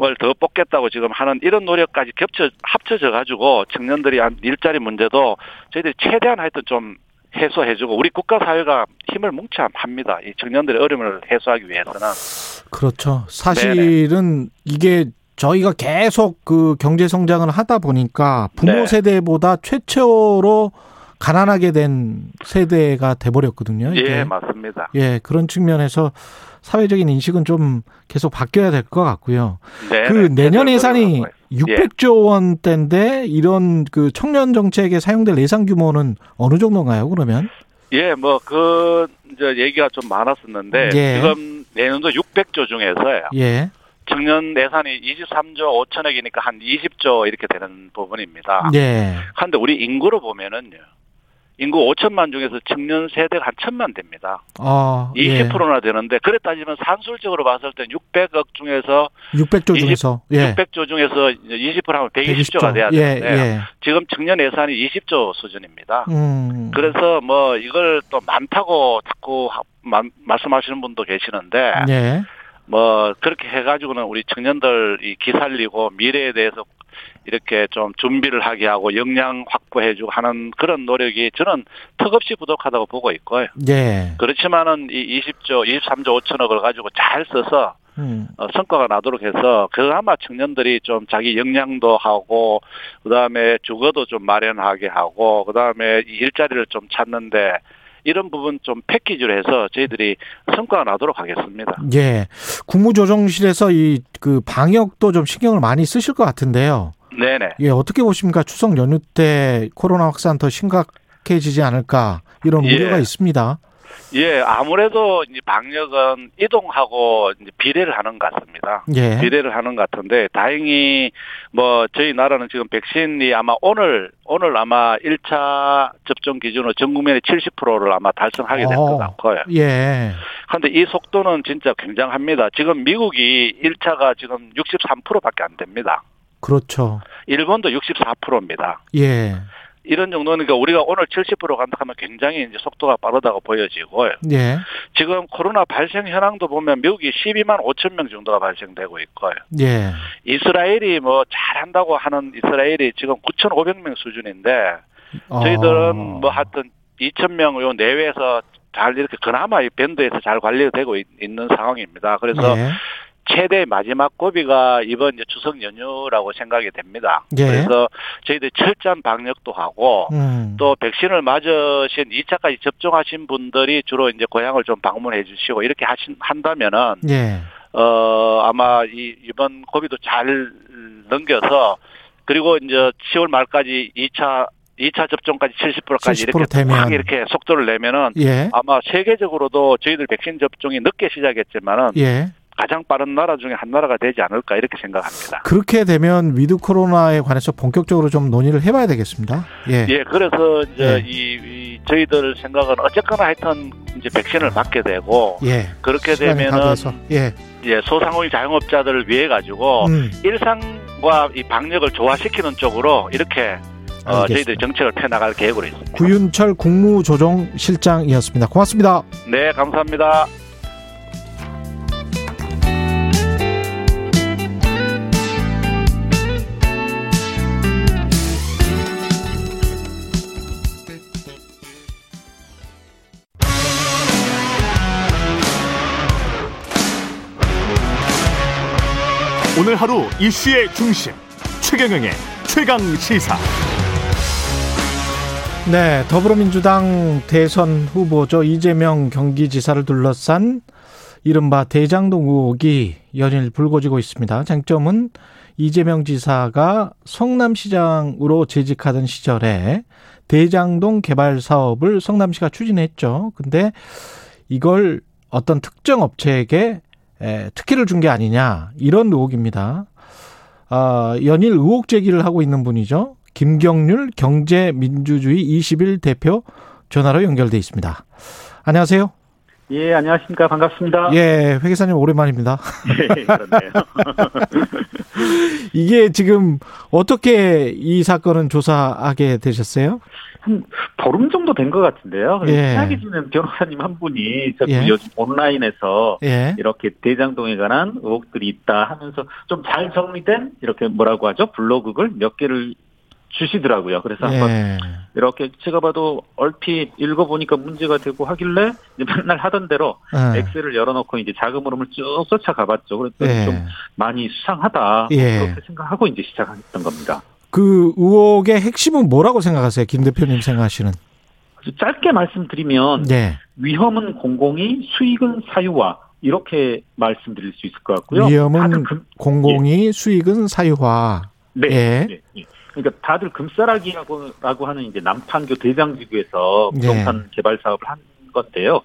을더 뽑겠다고 지금 하는 이런 노력까지 겹쳐 합쳐져 가지고 청년들이 한 일자리 문제도 저희들이 최대한 하여튼 좀 해소해주고 우리 국가 사회가 힘을 뭉쳐야 합니다. 이 청년들의 어려움을 해소하기 위해서는 그렇죠. 사실은 이게 저희가 계속 그 경제 성장을 하다 보니까 부모 네. 세대보다 최초로 가난하게 된 세대가 돼버렸거든요. 이게. 예, 맞습니다. 예, 그런 측면에서 사회적인 인식은 좀 계속 바뀌어야 될 것 같고요. 네, 그 네. 내년 제대로 예산이 들어가고 있- 예. 600조 원대인데 이런 그 청년 정책에 사용될 예산 규모는 어느 정도인가요? 그러면? 예, 뭐 그 이제 얘기가 좀 많았었는데 예. 지금 내년도 600조 중에서요. 예. 청년 예산이 23조 5천억이니까 한 20조 이렇게 되는 부분입니다. 예. 그런데 우리 인구로 보면은요. 인구 5천만 중에서 청년 세대가 한 천만 됩니다. 어, 예. 20%나 되는데 그래 따지면 산술적으로 봤을 때 600억 중에서 600조 20 중에서 예. 600조 중에서 이제 20%하면 120조가 120조. 돼야 예, 되는데 예. 지금 청년 예산이 20조 수준입니다. 음. 그래서 뭐 이걸 또 많다고 자꾸 말씀하시는 분도 계시는데 예. 뭐 그렇게 해가지고는 우리 청년들 이 기살리고 미래에 대해서 이렇게 좀 준비를 하게 하고 역량 확보해주고 하는 그런 노력이 저는 턱없이 부족하다고 보고 있고요. 예. 그렇지만은 이 20조, 23조 5천억을 가지고 잘 써서 음. 어, 성과가 나도록 해서 그나마 청년들이 좀 자기 역량도 하고 그다음에 주거도 좀 마련하게 하고 그다음에 이 일자리를 좀 찾는데 이런 부분 좀 패키지로 해서 저희들이 성과가 나도록 하겠습니다. 예. 국무조정실에서 이 그 방역도 좀 신경을 많이 쓰실 것 같은데요. 네네. 예, 어떻게 보십니까? 추석 연휴 때 코로나 확산 더 심각해지지 않을까 이런 예. 우려가 있습니다. 예, 아무래도 이제 방역은 이동하고 이제 비례를 하는 것 같습니다. 예. 비례를 하는 것 같은데 다행히 뭐 저희 나라는 지금 백신이 아마 오늘 오늘 아마 1차 접종 기준으로 전 국민의 70%를 아마 달성하게 될것 어. 같고요. 예. 그런데 이 속도는 진짜 굉장합니다. 지금 미국이 1차가 지금 63%밖에 안 됩니다. 그렇죠. 일본도 64%입니다. 예. 이런 정도니까 우리가 오늘 70% 간다 하면 굉장히 이제 속도가 빠르다고 보여지고요. 예. 지금 코로나 발생 현황도 보면 미국이 12만 5천 명 정도가 발생되고 있고요. 예. 이스라엘이 뭐 잘한다고 하는 이스라엘이 지금 9,500명 수준인데 어. 저희들은 뭐 하여튼 2천 명요 내외에서 잘 이렇게 그나마 이 밴드에서 잘 관리되고 있- 있는 상황입니다. 그래서 예. 최대 마지막 고비가 이번 추석 연휴라고 생각이 됩니다. 예. 그래서 저희들 철저한 방역도 하고 음. 또 백신을 맞으신 2차까지 접종하신 분들이 주로 이제 고향을 좀 방문해 주시고 이렇게 하신 한다면은 예. 어 아마 이 이번 고비도 잘 넘겨서 그리고 이제 10월 말까지 2차 2차 접종까지 70%까지 70% 이렇게 되면. 확 이렇게 속도를 내면은 예. 아마 세계적으로도 저희들 백신 접종이 늦게 시작했지만은 예. 가장 빠른 나라 중에 한 나라가 되지 않을까 이렇게 생각합니다. 그렇게 되면 with 코로나에 관해서 본격적으로 좀 논의를 해봐야 되겠습니다. 예. 예, 그래서 이제 예. 이, 이 저희들 생각은 어쨌거나 하여튼 이제 백신을 맞게 되고 예. 그렇게 되면은. 예. 이제 소상공인 자영업자들을 위해 가지고 음. 일상과 이 방역을 조화시키는 쪽으로 이렇게 어. 저희들이 정책을 펴나갈 계획으로 있습니다. 구윤철 국무조정실장이었습니다. 고맙습니다. 네, 감사합니다. 오늘 하루 이슈의 중심 최경영의 최강 시사. 네, 더불어민주당 대선 후보죠. 이재명 경기지사를 둘러싼 이른바 대장동 의혹이 연일 불거지고 있습니다. 쟁점은 이재명 지사가 성남시장으로 재직하던 시절에 대장동 개발 사업을 성남시가 추진했죠. 근데 이걸 어떤 특정 업체에게 에, 특혜를 준 게 아니냐 이런 의혹입니다. 아, 연일 의혹 제기를 하고 있는 분이죠. 김경률 경제민주주의 21 대표 전화로 연결돼 있습니다. 안녕하세요. 예, 안녕하십니까. 반갑습니다. 예, 회 기사님 오랜만입니다. 예, 그렇네요. 이게 지금 어떻게 이 사건은 조사하게 되셨어요? 한 보름 정도 된 것 같은데요. 예. 친하게 지낸 변호사님 한 분이 자꾸 예. 요즘 온라인에서 예. 이렇게 대장동에 관한 의혹들이 있다 하면서 좀 잘 정리된 이렇게 뭐라고 하죠? 블로그글 몇 개를 주시더라고요. 그래서 한번 예. 이렇게 제가 봐도 얼핏 읽어보니까 문제가 되고 하길래 이제 맨날 하던 대로 예. 엑셀을 열어놓고 이제 자금 흐름을 쭉 쫓아가봤죠. 그랬더니 예. 좀 많이 수상하다 예. 그렇게 생각하고 이제 시작했던 겁니다. 그 의혹의 핵심은 뭐라고 생각하세요? 김 대표님 생각하시는? 짧게 말씀드리면 네. 위험은 공공이 수익은 사유화 이렇게 말씀드릴 수 있을 것 같고요. 위험은 금, 공공이 수익은 사유화. 네, 예. 네, 네. 그러니까 다들 금싸라기라고 라고 하는 이제 남판교 대장지구에서 예. 부동산 개발 사업을 한 건데요.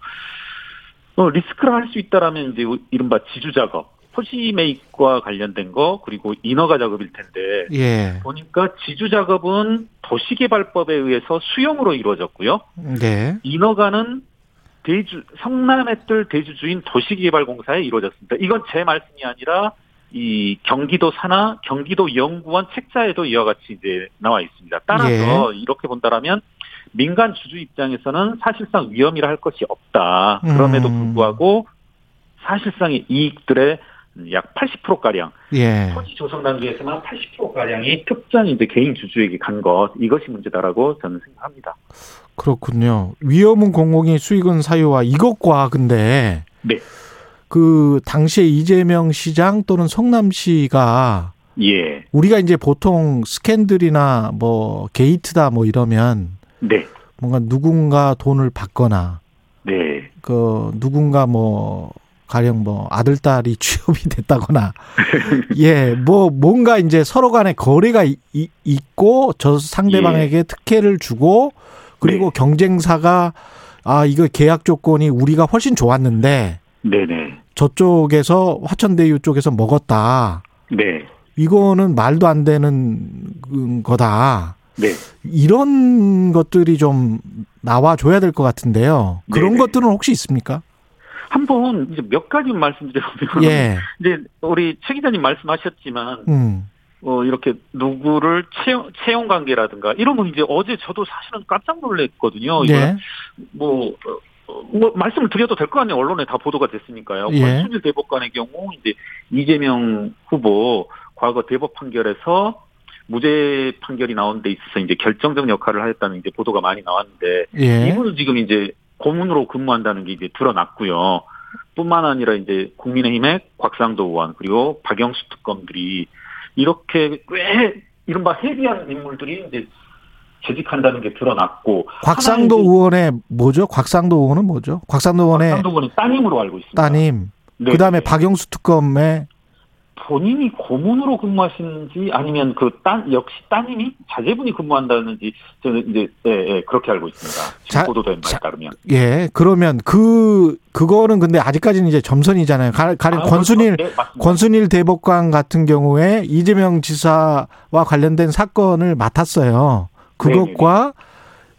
어, 리스크를 할 수 있다라면 이제 이른바 지주 작업, 토지 매입과 관련된 거 그리고 인허가 작업일 텐데 예. 보니까 지주 작업은 도시개발법에 의해서 수용으로 이루어졌고요. 네. 인허가는 대주 성남의뜰 대주주인 도시개발공사에 이루어졌습니다. 이건 제 말씀이 아니라 이 경기도 산하 경기도 연구원 책자에도 이와 같이 이제 나와 있습니다. 따라서 이렇게 본다라면 민간 주주 입장에서는 사실상 위험이라 할 것이 없다. 그럼에도 음. 불구하고 사실상의 이익들의 약 80% 가량 예. 토지 조성 단계에서만 80% 가량이 특정 이제 개인 주주에게 간 것 이것이 문제다라고 저는 생각합니다. 그렇군요. 위험은 공공이 수익은 사유화 이것과 근데 네. 그 당시에 이재명 시장 또는 성남시가 예. 우리가 이제 보통 스캔들이나 뭐 게이트다 뭐 이러면 네. 뭔가 누군가 돈을 받거나 네. 그 누군가 뭐 가령 뭐 아들 딸이 취업이 됐다거나 예 뭐 뭔가 이제 서로 간에 거래가 이- 이- 있고 저 상대방에게 특혜를 주고 그리고 네. 경쟁사가 아 이거 계약 조건이 우리가 훨씬 좋았는데 네네. 저쪽에서 화천대유 쪽에서 먹었다 네. 이거는 말도 안 되는 거다 네. 이런 것들이 좀 나와 줘야 될 것 같은데요 그런 네네. 것들은 혹시 있습니까? 한번 이제 몇 가지 말씀드려보면 예, 이제 우리 최 기자님 말씀하셨지만 음, 어 이렇게 누구를 채용 채용 관계라든가 이러면 이제 어제 저도 사실은 깜짝 놀랐거든요. 네, 뭐, 어, 뭐 말씀을 드려도 될 거 아니에요. 언론에 다 보도가 됐으니까요. 예. 권순일 대법관의 경우 이제 이재명 후보 과거 대법 판결에서 무죄 판결이 나온 데 있어서 이제 결정적 역할을 하였다는 이제 보도가 많이 나왔는데 예, 이분은 지금 이제 고문으로 근무한다는 게 이제 드러났고요. 뿐만 아니라 이제 국민의힘의 곽상도 의원 그리고 박영수 특검들이 이렇게 꽤 이른바 헤비한 인물들이 이제 재직한다는 게 드러났고 곽상도 의원의 뭐죠? 곽상도 의원은 뭐죠? 곽상도 의원의 곽상도 의원의 따님으로 알고 있습니다. 따님. 네, 그다음에 네. 박영수 특검의 본인이 고문으로 근무하시는지 아니면 그 따, 역시 따님이 자제분이 근무한다는지 저는 이제 예, 예, 그렇게 알고 있습니다. 자, 보도된 자, 바에 따르면. 예 그러면 그 그거는 근데 아직까지는 이제 점선이잖아요. 가- 가령 아, 권순일 그렇죠. 네. 권순일 대법관 같은 경우에 이재명 지사와 관련된 사건을 맡았어요. 그것과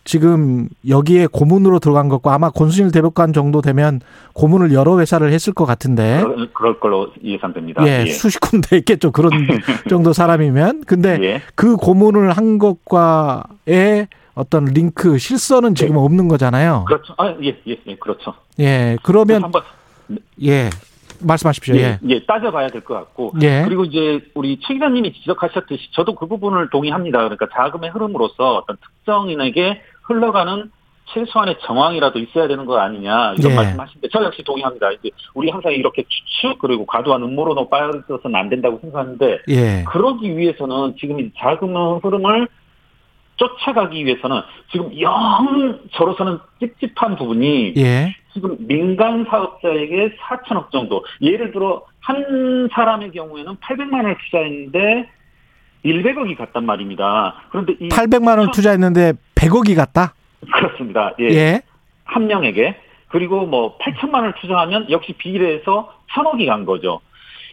지금 여기에 고문으로 들어간 것과 아마 권순일 대법관 정도 되면 고문을 여러 회사를 했을 것 같은데 그럴, 그럴 걸로 예상됩니다. 예, 수십 군데 있겠죠. 그런 정도 사람이면. 근데 예. 그 고문을 한 것과의 어떤 링크, 실선은 지금 없는 거잖아요. 그렇죠. 아, 예, 예, 예, 그렇죠. 예, 그러면, 한번 예, 말씀하십시오. 예, 예. 예, 따져봐야 될 것 같고. 예. 그리고 이제 우리 최 기자님이 지적하셨듯이 저도 그 부분을 동의합니다. 그러니까 자금의 흐름으로서 어떤 특정인에게 흘러가는 최소한의 정황이라도 있어야 되는 거 아니냐 이런 예. 말씀하시는데 저 역시 동의합니다. 이제 우리 항상 이렇게 추측 그리고 과도한 음모론으로 빠져서는 안 된다고 생각하는데 예. 그러기 위해서는 지금 이 자금의 흐름을 쫓아가기 위해서는 지금 영 저로서는 찝찝한 부분이 예. 지금 민간 사업자에게 4천억 정도. 예를 들어 한 사람의 경우에는 800만 원을 투자했는데 100억이 갔단 말입니다. 그런데 이 800만 원 투자했는데 100억이 갔다? 그렇습니다. 예. 예. 한 명에게 그리고 뭐 8천만 원을 투자하면 역시 비례해서 1000억이 간 거죠.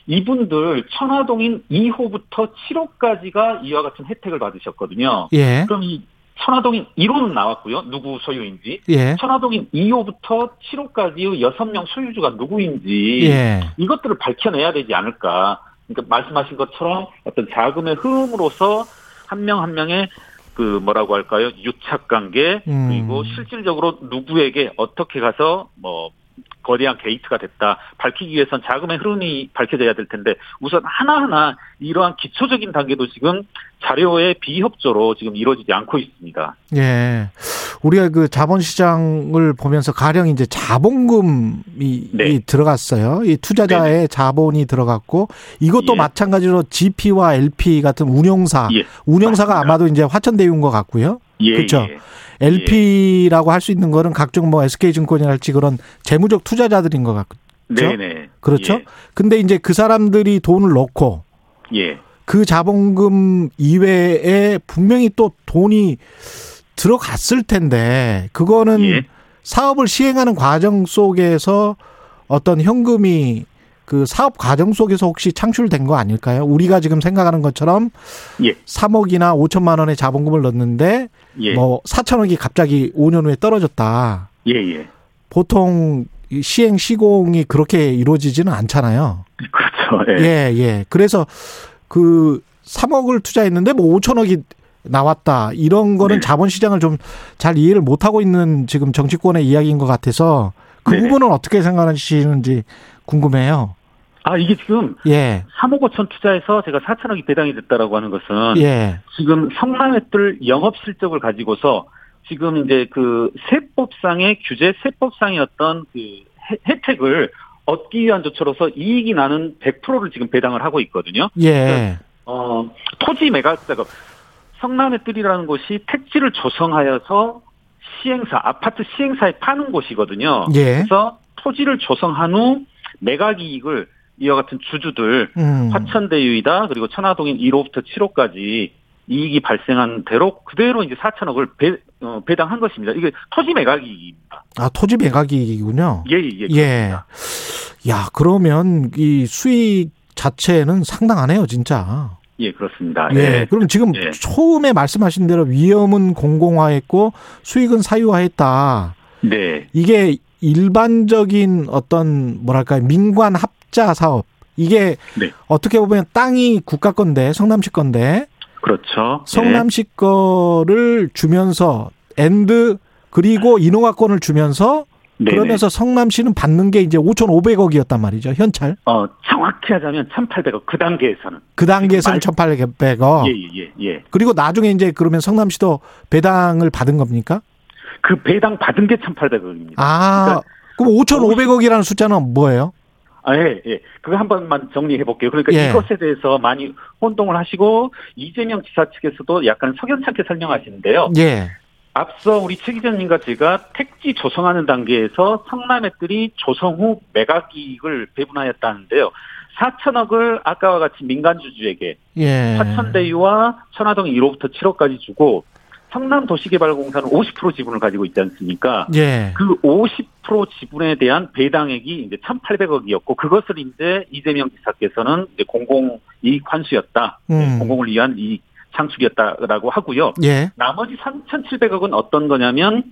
이분들 천화동인 2호부터 7호까지가 이와 같은 혜택을 받으셨거든요. 예. 그럼 이 천화동인 1호는 나왔고요. 누구 소유인지. 예. 천화동인 2호부터 7호까지의 6명 소유주가 누구인지 예. 이것들을 밝혀내야 되지 않을까. 그러니까 말씀하신 것처럼 어떤 자금의 흐름으로서 한 명한 명의 그 뭐라고 할까요? 유착 관계 음. 그리고 실질적으로 누구에게 어떻게 가서 뭐 거대한 게이트가 됐다. 밝히기 위해선 자금의 흐름이 밝혀져야 될 텐데 우선 하나하나 이러한 기초적인 단계도 지금 자료의 비협조로 지금 이루어지지 않고 있습니다. 예. 우리가 그 자본시장을 보면서 가령 이제 자본금이 네. 이 들어갔어요. 이 투자자의 자본이 들어갔고 이것도 예. 마찬가지로 GP와 LP 같은 운용사, 예. 운용사가 맞습니다. 아마도 이제 화천대유인 것 같고요. 예, 그렇죠. 예. LP라고 할 수 있는 거는 각종 뭐 SK증권이랄지 그런 재무적 투자자들인 것 같고. 그렇죠? 네네. 그렇죠. 근데 이제 그 사람들이 돈을 넣고 예. 예. 그 자본금 이외에 분명히 또 돈이 들어갔을 텐데 그거는 예. 사업을 시행하는 과정 속에서 어떤 현금이 그 사업 과정 속에서 혹시 창출된 거 아닐까요? 우리가 지금 생각하는 것처럼 예. 3억이나 5천만 원의 자본금을 넣는데 예. 뭐 4천억이 갑자기 5년 후에 떨어졌다. 예, 예. 보통 이 시행 시공이 그렇게 이루어지지는 않잖아요. 그렇죠. 예. 예, 예. 그래서 그 3억을 투자했는데 뭐 5천억이 나왔다. 이런 거는 네. 자본시장을 좀 잘 이해를 못하고 있는 지금 정치권의 이야기인 것 같아서 그 네네. 부분은 어떻게 생각하시는지 궁금해요. 아, 이게 지금 예, 3억 5천 투자해서 제가 4천억이 배당이 됐다라고 하는 것은 예, 지금 성남의들 영업 실적을 가지고서 지금 이제 그 세법상의 규제 세법상의 어떤 그 혜- 혜택을 얻기 위한 조처로서 이익이 나는 100%를 지금 배당을 하고 있거든요. 예, 어, 토지 매각 작업. 성남의뜰이라는 곳이 택지를 조성하여서 시행사, 아파트 시행사에 파는 곳이거든요. 예. 그래서 토지를 조성한 후 매각 이익을 이와 같은 주주들 음, 화천대유이다 그리고 천화동인 1호부터 7호까지 이익이 발생한 대로 그대로 이제 4천억을 배, 어, 배당한 것입니다. 이게 토지 매각 이익입니다. 아 토지 매각이군요. 예, 예, 예. 그렇습니다. 야, 그러면 이 수익 자체는 상당하네요, 진짜. 예, 그렇습니다. 예. 그럼 지금 예. 처음에 말씀하신 대로 위험은 공공화했고 수익은 사유화했다. 네. 이게 일반적인 어떤 뭐랄까 민관 합자 사업 이게 네. 어떻게 보면 땅이 국가 건데 성남시 건데 그렇죠. 성남시 거를 주면서 and 그리고 인허가권을 주면서 네. 그러면서 성남시는 받는 게 이제 5,500억이었단 말이죠 현찰 어, 정확히 하자면 1,800억 그 단계에서는 그 단계에서는 지금 1,800억 예, 예, 예, 예. 그리고 나중에 이제 그러면 성남시도 배당을 받은 겁니까? 그 배당 받은 게 1,800억입니다. 아 그럼 5,500억이라는 숫자는 뭐예요? 아, 예, 예. 그거 한 번만 정리해 볼게요. 그러니까 예. 이것에 대해서 많이 혼동을 하시고 이재명 지사 측에서도 약간 석연찮게 설명하시는데요. 예. 앞서 우리 최 기자님과 제가 택지 조성하는 단계에서 성남의들이 조성 후 매각 이익을 배분하였다는데요. 4천억을 아까와 같이 민간 주주에게 예. 화천대유와 천화동 1호부터 7호까지 주고 성남도시개발공사는 50% 지분을 가지고 있지 않습니까? 예. 그 50% 지분에 대한 배당액이 이제 1,800억이었고 그것을 이제 이재명 지사께서는 이제 공공 이익 환수였다. 음. 공공을 위한 이익 창출이었다라고 하고요. 예. 나머지 3,700억은 어떤 거냐면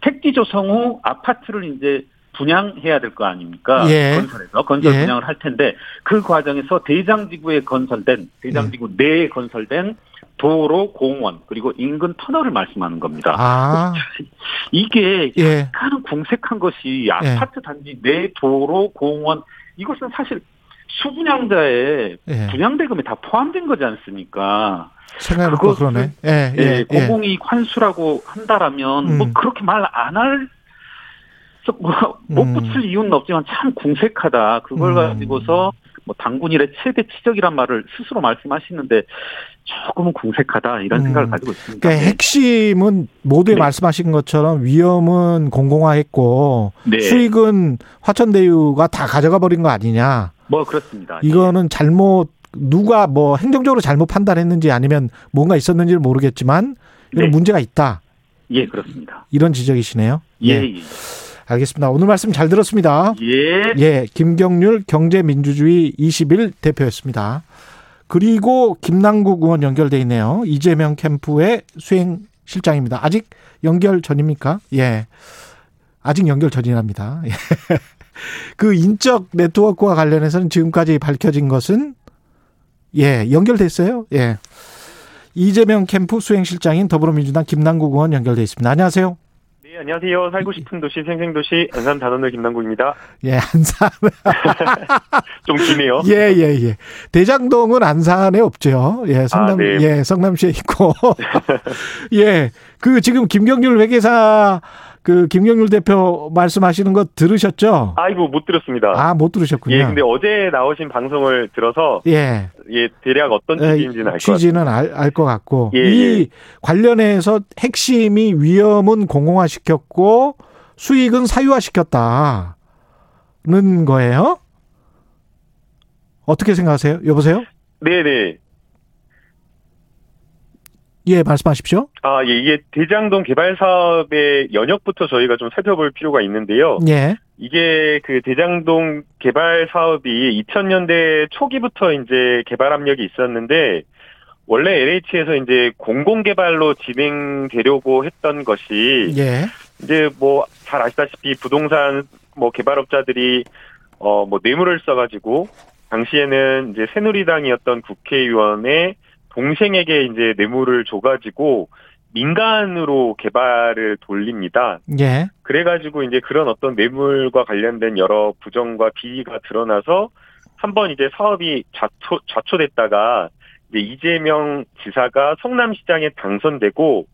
택지 조성 후 아파트를 이제 분양해야 될 거 아닙니까? 예. 건설해서 건설 예. 분양을 할 텐데 그 과정에서 대장지구에 건설된 대장지구 내에 건설된 도로, 공원 그리고 인근 터널을 말씀하는 겁니다. 아. 이게 예. 약간은 궁색한 것이 아파트 단지 내 도로, 공원 이것은 사실 수분양자의 예. 분양대금에 다 포함된 거지 않습니까? 그것을- 그러네. 예. 예, 예. 예. 공공이익 환수라고 한다라면 음. 뭐 그렇게 말 안 할. 뭐못 음. 붙일 이유는 없지만 참 궁색하다. 그걸 음. 가지고서 뭐 당군일의 최대 치적이란 말을 스스로 말씀하시는데 조금은 궁색하다 이런 음. 생각을 가지고 있습니다. 그러니까 핵심은 모두에 네. 말씀하신 것처럼 위험은 공공화했고 네. 수익은 화천대유가 다 가져가 버린 거 아니냐. 뭐 그렇습니다. 이거는 잘못 누가 뭐 행정적으로 잘못 판단했는지 아니면 뭔가 있었는지를 모르겠지만 이런 네. 문제가 있다. 예, 그렇습니다. 이런 지적이시네요. 예, 예. 알겠습니다. 오늘 말씀 잘 들었습니다. 예. 예, 김경률 경제민주주의 21 대표였습니다. 그리고 김남국 의원 연결돼 있네요. 이재명 캠프의 수행 실장입니다. 아직 연결 전입니까? 예. 아직 연결 전이랍니다. 예. 그 인적 네트워크와 관련해서는 지금까지 밝혀진 것은 예, 연결됐어요. 예. 이재명 캠프 수행실장인 더불어민주당 김남국 의원 연결돼 있습니다. 안녕하세요. 네, 네, 안녕하세요. 살고 싶은 도시 생생도시 안산 단원을 김남국입니다. 예, 안산. 좀 기네요. 예, 예, 예. 대장동은 안산에 없죠. 예, 성남, 아, 네. 예, 성남시에 있고. 예, 그 지금 김경률 회계사 그 김경률 대표 말씀하시는 거 들으셨죠? 아이고 못 들었습니다. 아, 못 들으셨군요. 예, 근데 어제 나오신 방송을 들어서 예. 예, 대략 어떤 에, 취지인지는 알 것. 취지는 알 것 같고 예, 이 예. 관련해서 핵심이 위험은 공공화시켰고 수익은 사유화시켰다는 거예요. 어떻게 생각하세요? 여보세요? 네네. 예, 말씀하십시오. 아, 예, 이게 대장동 개발 사업의 연역부터 저희가 좀 살펴볼 필요가 있는데요. 예, 이게 그 대장동 개발 사업이 2000년대 초기부터 이제 개발 압력이 있었는데 원래 LH에서 이제 공공 개발로 진행되려고 했던 것이 예, 이제 뭐 잘 아시다시피 부동산 뭐 개발업자들이 어 뭐 뇌물을 써가지고 당시에는 이제 새누리당이었던 국회의원의 동생에게 이제 뇌물을 줘가지고 민간으로 개발을 돌립니다. 예, 그래가지고 이제 그런 어떤 뇌물과 관련된 여러 부정과 비리가 드러나서 한번 이제 사업이 좌초, 좌초됐다가 이제 이재명 지사가 성남시장에 당선되고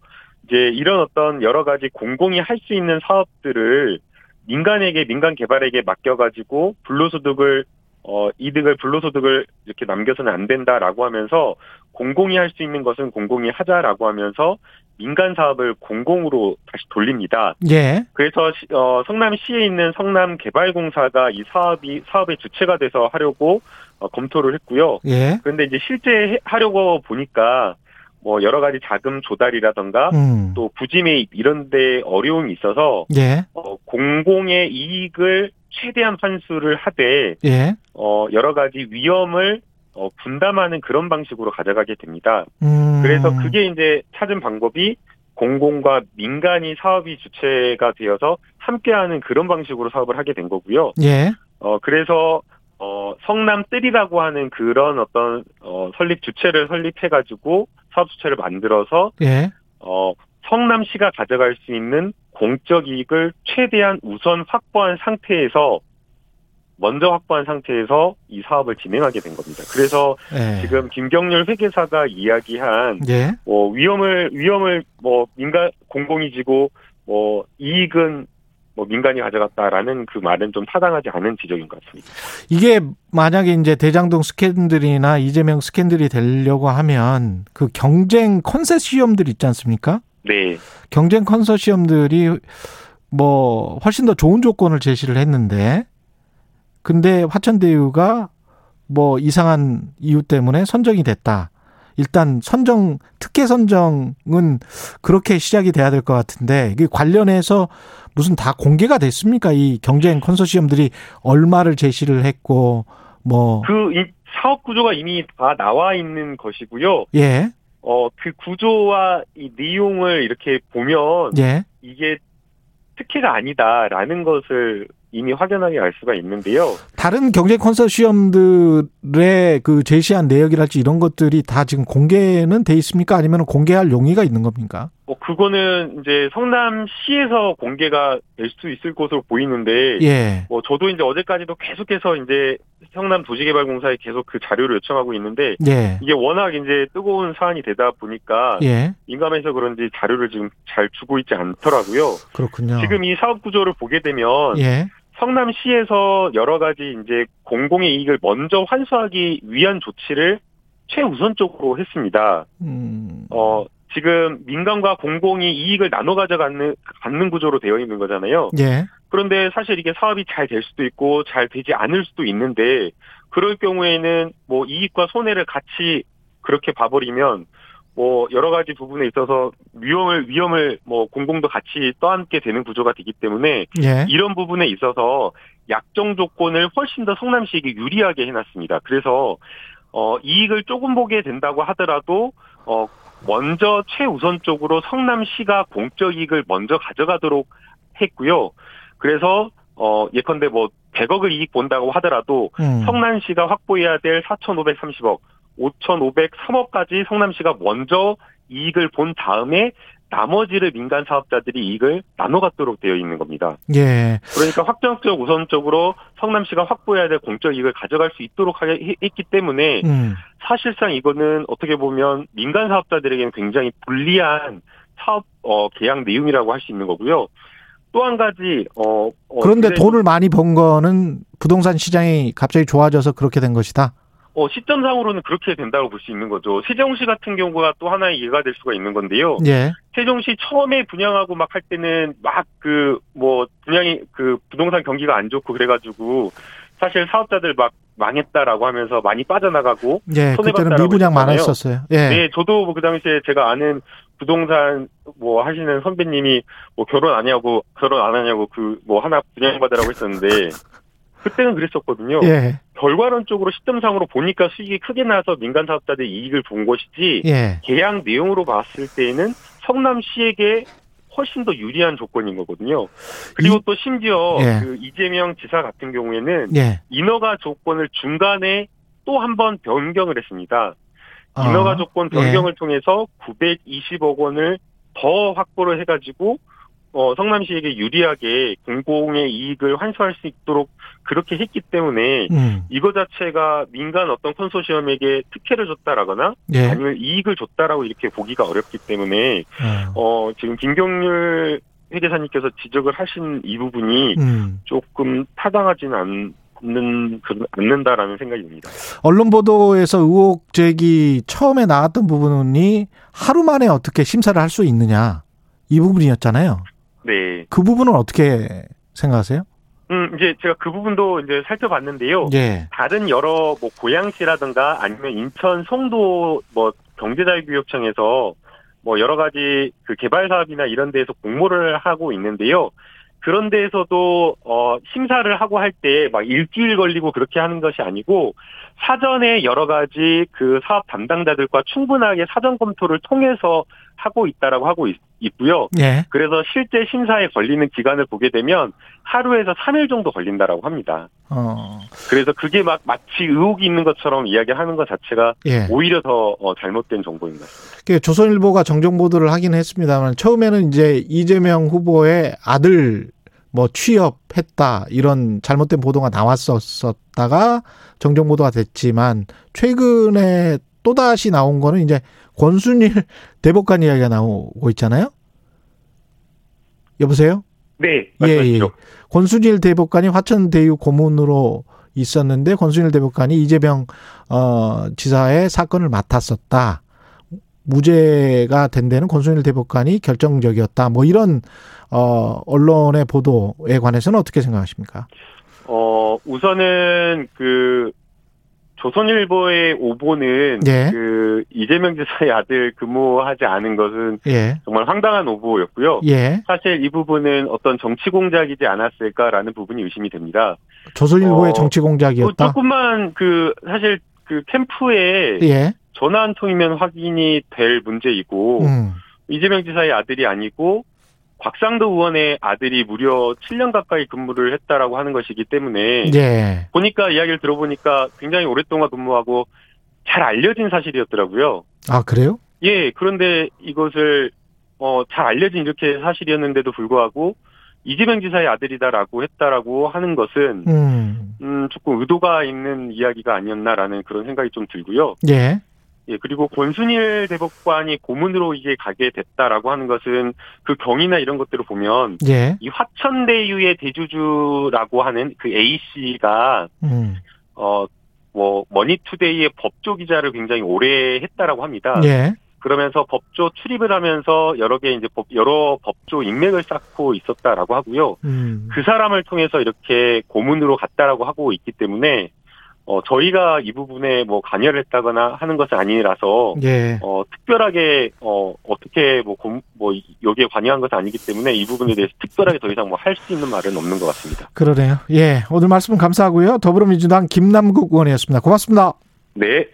이제 이런 어떤 여러 가지 공공이 할 수 있는 사업들을 민간에게 민간 개발에게 맡겨가지고 불로소득을 어 이득을 불로소득을 이렇게 남겨서는 안 된다라고 하면서 공공이 할 수 있는 것은 공공이 하자라고 하면서 민간 사업을 공공으로 다시 돌립니다. 예, 그래서 시- 어, 성남시에 있는 성남개발공사가 이 사업이 사업의 주체가 돼서 하려고 어, 검토를 했고요. 예, 그런데 이제 실제 해- 하려고 보니까 뭐 여러 가지 자금 조달이라던가 음, 또 부지 매입 이런 데 어려움이 있어서 예, 어, 공공의 이익을 최대한 환수를 하되 예, 어, 여러 가지 위험을 어, 분담하는 그런 방식으로 가져가게 됩니다. 음, 그래서 그게 이제 찾은 방법이 공공과 민간이 사업이 주체가 되어서 함께하는 그런 방식으로 사업을 하게 된 거고요. 예, 어 그래서 어 성남 뜰이라고 하는 그런 어떤 어 설립 주체를 설립해 가지고 사업 주체를 만들어서 예, 어 성남시가 가져갈 수 있는 공적 이익을 최대한 우선 확보한 상태에서 먼저 확보한 상태에서 이 사업을 진행하게 된 겁니다. 그래서 예, 지금 김경률 회계사가 이야기한 예, 뭐 위험을 위험을 뭐 민간 공공이 지고 뭐 이익은 뭐 민간이 가져갔다라는 그 말은 좀 타당하지 않은 지적인 것 같습니다. 이게 만약에 이제 대장동 스캔들이나 이재명 스캔들이 되려고 하면 그 경쟁 컨세시엄들 있지 않습니까? 네, 경쟁 컨소시엄들이 뭐 훨씬 더 좋은 조건을 제시를 했는데 근데 화천대유가 뭐 이상한 이유 때문에 선정이 됐다. 일단 선정 특혜 선정은 그렇게 시작이 돼야 될 것 같은데 이게 관련해서 무슨 다 공개가 됐습니까? 이 경쟁 컨소시엄들이 얼마를 제시를 했고 뭐 그 이 사업 구조가 이미 다 나와 있는 것이고요. 예, 어 그 구조와 이 내용을 이렇게 보면 예, 이게 특혜가 아니다라는 것을 이미 확연하게 알 수가 있는데요. 다른 경제 컨소시엄들의 그 제시한 내역이랄지 이런 것들이 다 지금 공개는 돼 있습니까? 아니면 공개할 용의가 있는 겁니까? 뭐 그거는 이제 성남시에서 공개가 될 수 있을 것으로 보이는데 예, 뭐 저도 이제 어제까지도 계속해서 이제 성남 도시개발공사에 계속 그 자료를 요청하고 있는데 예, 이게 워낙 이제 뜨거운 사안이 되다 보니까 예, 민감해서 그런지 자료를 지금 잘 주고 있지 않더라고요. 그렇군요. 지금 이 사업 구조를 보게 되면 예, 성남시에서 여러 가지 이제 공공의 이익을 먼저 환수하기 위한 조치를 최우선적으로 했습니다. 음, 어, 지금 민간과 공공이 이익을 나눠 가져가는 갖는 구조로 되어 있는 거잖아요. 예, 그런데 사실 이게 사업이 잘 될 수도 있고 잘 되지 않을 수도 있는데 그럴 경우에는 뭐 이익과 손해를 같이 그렇게 봐버리면 뭐 여러 가지 부분에 있어서 위험을 위험을 뭐 공공도 같이 떠안게 되는 구조가 되기 때문에 예, 이런 부분에 있어서 약정 조건을 훨씬 더 성남시에게 유리하게 해놨습니다. 그래서 어 이익을 조금 보게 된다고 하더라도 어 먼저 최우선적으로 성남시가 공적 이익을 먼저 가져가도록 했고요. 그래서 어 예컨대 뭐 100억을 이익 본다고 하더라도 음, 성남시가 확보해야 될 4,530억, 5,503억까지 성남시가 먼저 이익을 본 다음에 나머지를 민간 사업자들이 이익을 나눠 갖도록 되어 있는 겁니다. 예. 그러니까 확정적 우선적으로 성남시가 확보해야 될 공적 이익을 가져갈 수 있도록 하게 해- 했기 때문에 음. 사실상 이거는 어떻게 보면 민간 사업자들에게는 굉장히 불리한 사업 어, 계약 내용이라고 할 수 있는 거고요. 또 한 가지 어, 어, 그런데 돈을 많이 번 거는 부동산 시장이 갑자기 좋아져서 그렇게 된 것이다. 어, 시점상으로는 그렇게 된다고 볼 수 있는 거죠. 세종시 같은 경우가 또 하나의 예가 될 수가 있는 건데요. 예. 세종시 처음에 분양하고 막 할 때는 막 그 뭐 분양이 그 부동산 경기가 안 좋고 그래가지고 사실 사업자들 막 망했다라고 하면서 많이 빠져나가고 예. 손해 그때는 봤다라고 미분양. 많았었어요. 예. 네, 저도 뭐 그 당시에 제가 아는 부동산 뭐 하시는 선배님이 뭐 결혼 안 하냐고 결혼 안 하냐고 그 뭐 하나 분양받으라고 했었는데 그때는 그랬었거든요. 예. 결과론적으로 시점상으로 보니까 수익이 크게 나서 민간 사업자들이 이익을 본 것이지 예. 계약 내용으로 봤을 때에는 성남시에게 훨씬 더 유리한 조건인 거거든요. 그리고 이- 또 심지어 예. 그 이재명 지사 같은 경우에는 예. 인허가 조건을 중간에 또 한 번 변경을 했습니다. 아, 인허가 조건 예. 변경을 통해서 920억 원을 더 확보를 해가지고 어, 성남시에게 유리하게 공공의 이익을 환수할 수 있도록 그렇게 했기 때문에 음. 이거 자체가 민간 어떤 컨소시엄에게 특혜를 줬다라거나 예. 아니면 이익을 줬다라고 이렇게 보기가 어렵기 때문에 어. 어, 지금 김경률 회계사님께서 지적을 하신 이 부분이 음. 조금 타당하지는 않는 그- 않는다라는 생각이 듭니다. 언론 보도에서 의혹 제기 처음에 나왔던 부분이 하루 만에 어떻게 심사를 할 수 있느냐 이 부분이었잖아요. 네. 그 부분은 어떻게 생각하세요? 음, 이제 제가 그 부분도 이제 살펴봤는데요. 예. 다른 여러 뭐 고양시라든가 아니면 인천 송도 뭐 경제자유구역청에서 뭐 여러 가지 그 개발 사업이나 이런 데에서 공모를 하고 있는데요. 그런 데에서도 어 심사를 하고 할 때 막 일주일 걸리고 그렇게 하는 것이 아니고 사전에 여러 가지 그 사업 담당자들과 충분하게 사전 검토를 통해서 하고 있다라고 하고 있, 있고요. 예. 그래서 실제 심사에 걸리는 기간을 보게 되면 하루에서 3일 정도 걸린다라고 합니다. 어. 그래서 그게 막 마치 의혹이 있는 것처럼 이야기하는 것 자체가 예. 오히려 더 어, 잘못된 정보인 것 같습니다. 그 조선일보가 정정 보도를 하긴 했습니다만 처음에는 이제 이재명 후보의 아들 뭐 취업했다 이런 잘못된 보도가 나왔었다가 정정 보도가 됐지만 최근에 또 다시 나온 거는 이제 권순일 대법관 이야기가 나오고 있잖아요. 여보세요? 네, 예, 예. 말씀하시죠. 권순일 대법관이 화천대유 고문으로 있었는데 권순일 대법관이 이재명 어 지사의 사건을 맡았었다. 무죄가 된 데는 권순일 대법관이 결정적이었다. 뭐 이런 어 언론의 보도에 관해서는 어떻게 생각하십니까? 어, 우선은 그 조선일보의 오보는 예. 그 이재명 지사의 아들 근무하지 않은 것은 예. 정말 황당한 오보였고요. 예. 사실 이 부분은 어떤 정치 공작이지 않았을까라는 부분이 의심이 됩니다. 조선일보의 어, 정치 그 공작이었다. 조금만 그 사실 그 캠프에 예. 전화 한 통이면 확인이 될 문제이고 음. 이재명 지사의 아들이 아니고 곽상도 의원의 아들이 무려 7년 가까이 근무를 했다라고 하는 것이기 때문에 예. 보니까 이야기를 들어보니까 굉장히 오랫동안 근무하고 잘 알려진 사실이었더라고요. 아, 그래요? 예, 그런데 이것을 어, 잘 알려진 이렇게 사실이었는데도 불구하고 이재명 지사의 아들이다라고 했다라고 하는 것은 음. 음, 조금 의도가 있는 이야기가 아니었나라는 그런 생각이 좀 들고요. 예. 예, 그리고 권순일 대법관이 고문으로 이게 가게 됐다라고 하는 것은 그 경위나 이런 것들을 보면 예. 이 화천대유의 대주주라고 하는 그 A 씨가 음. 어뭐 머니투데이의 법조 기자를 굉장히 오래 했다라고 합니다. 예. 그러면서 법조 출입을 하면서 여러 개 이제 법 여러 법조 인맥을 쌓고 있었다라고 하고요. 음. 그 사람을 통해서 이렇게 고문으로 갔다라고 하고 있기 때문에 어 저희가 이 부분에 뭐 관여를 했다거나 하는 것은 아니라서 예. 어 특별하게 어 어떻게 뭐뭐 여기에 관여한 것은 아니기 때문에 이 부분에 대해서 특별하게 더 이상 뭐 할 수 있는 말은 없는 것 같습니다. 그러네요. 예. 오늘 말씀 감사하고요. 더불어민주당 김남국 의원이었습니다. 고맙습니다. 네.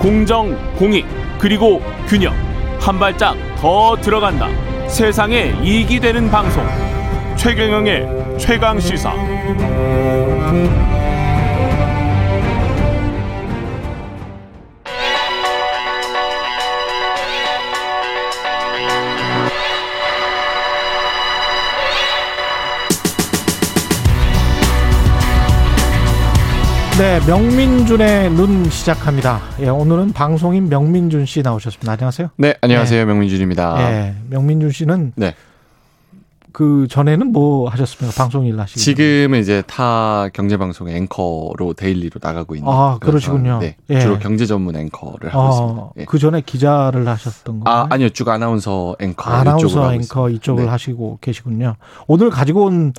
공정, 공익, 그리고 균형. 한 발짝 더 들어간다. 세상에 이익이 되는 방송. 최경영의 최강 시사. 네, 명민준의 눈 시작합니다. 예, 오늘은 방송인 명민준 씨 나오셨습니다. 안녕하세요. 네, 안녕하세요. 네. 명민준입니다. 예, 명민준 씨는 네. 그 전에는 뭐 하셨습니까? 방송 일 하시고. 지금은 이제 타 경제 방송의 앵커로 daily로 나가고 있는. 아, 그러시군요. 상황인데 예. 주로 경제 전문 앵커를 하고 있습니다. 어, 예. 그 전에 기자를 하셨던 거. 아, 아니요. 쭉 아나운서 앵커 아나운서 앵커 있습니다. 이쪽을 네. 하시고 계시군요. 오늘 가지고 온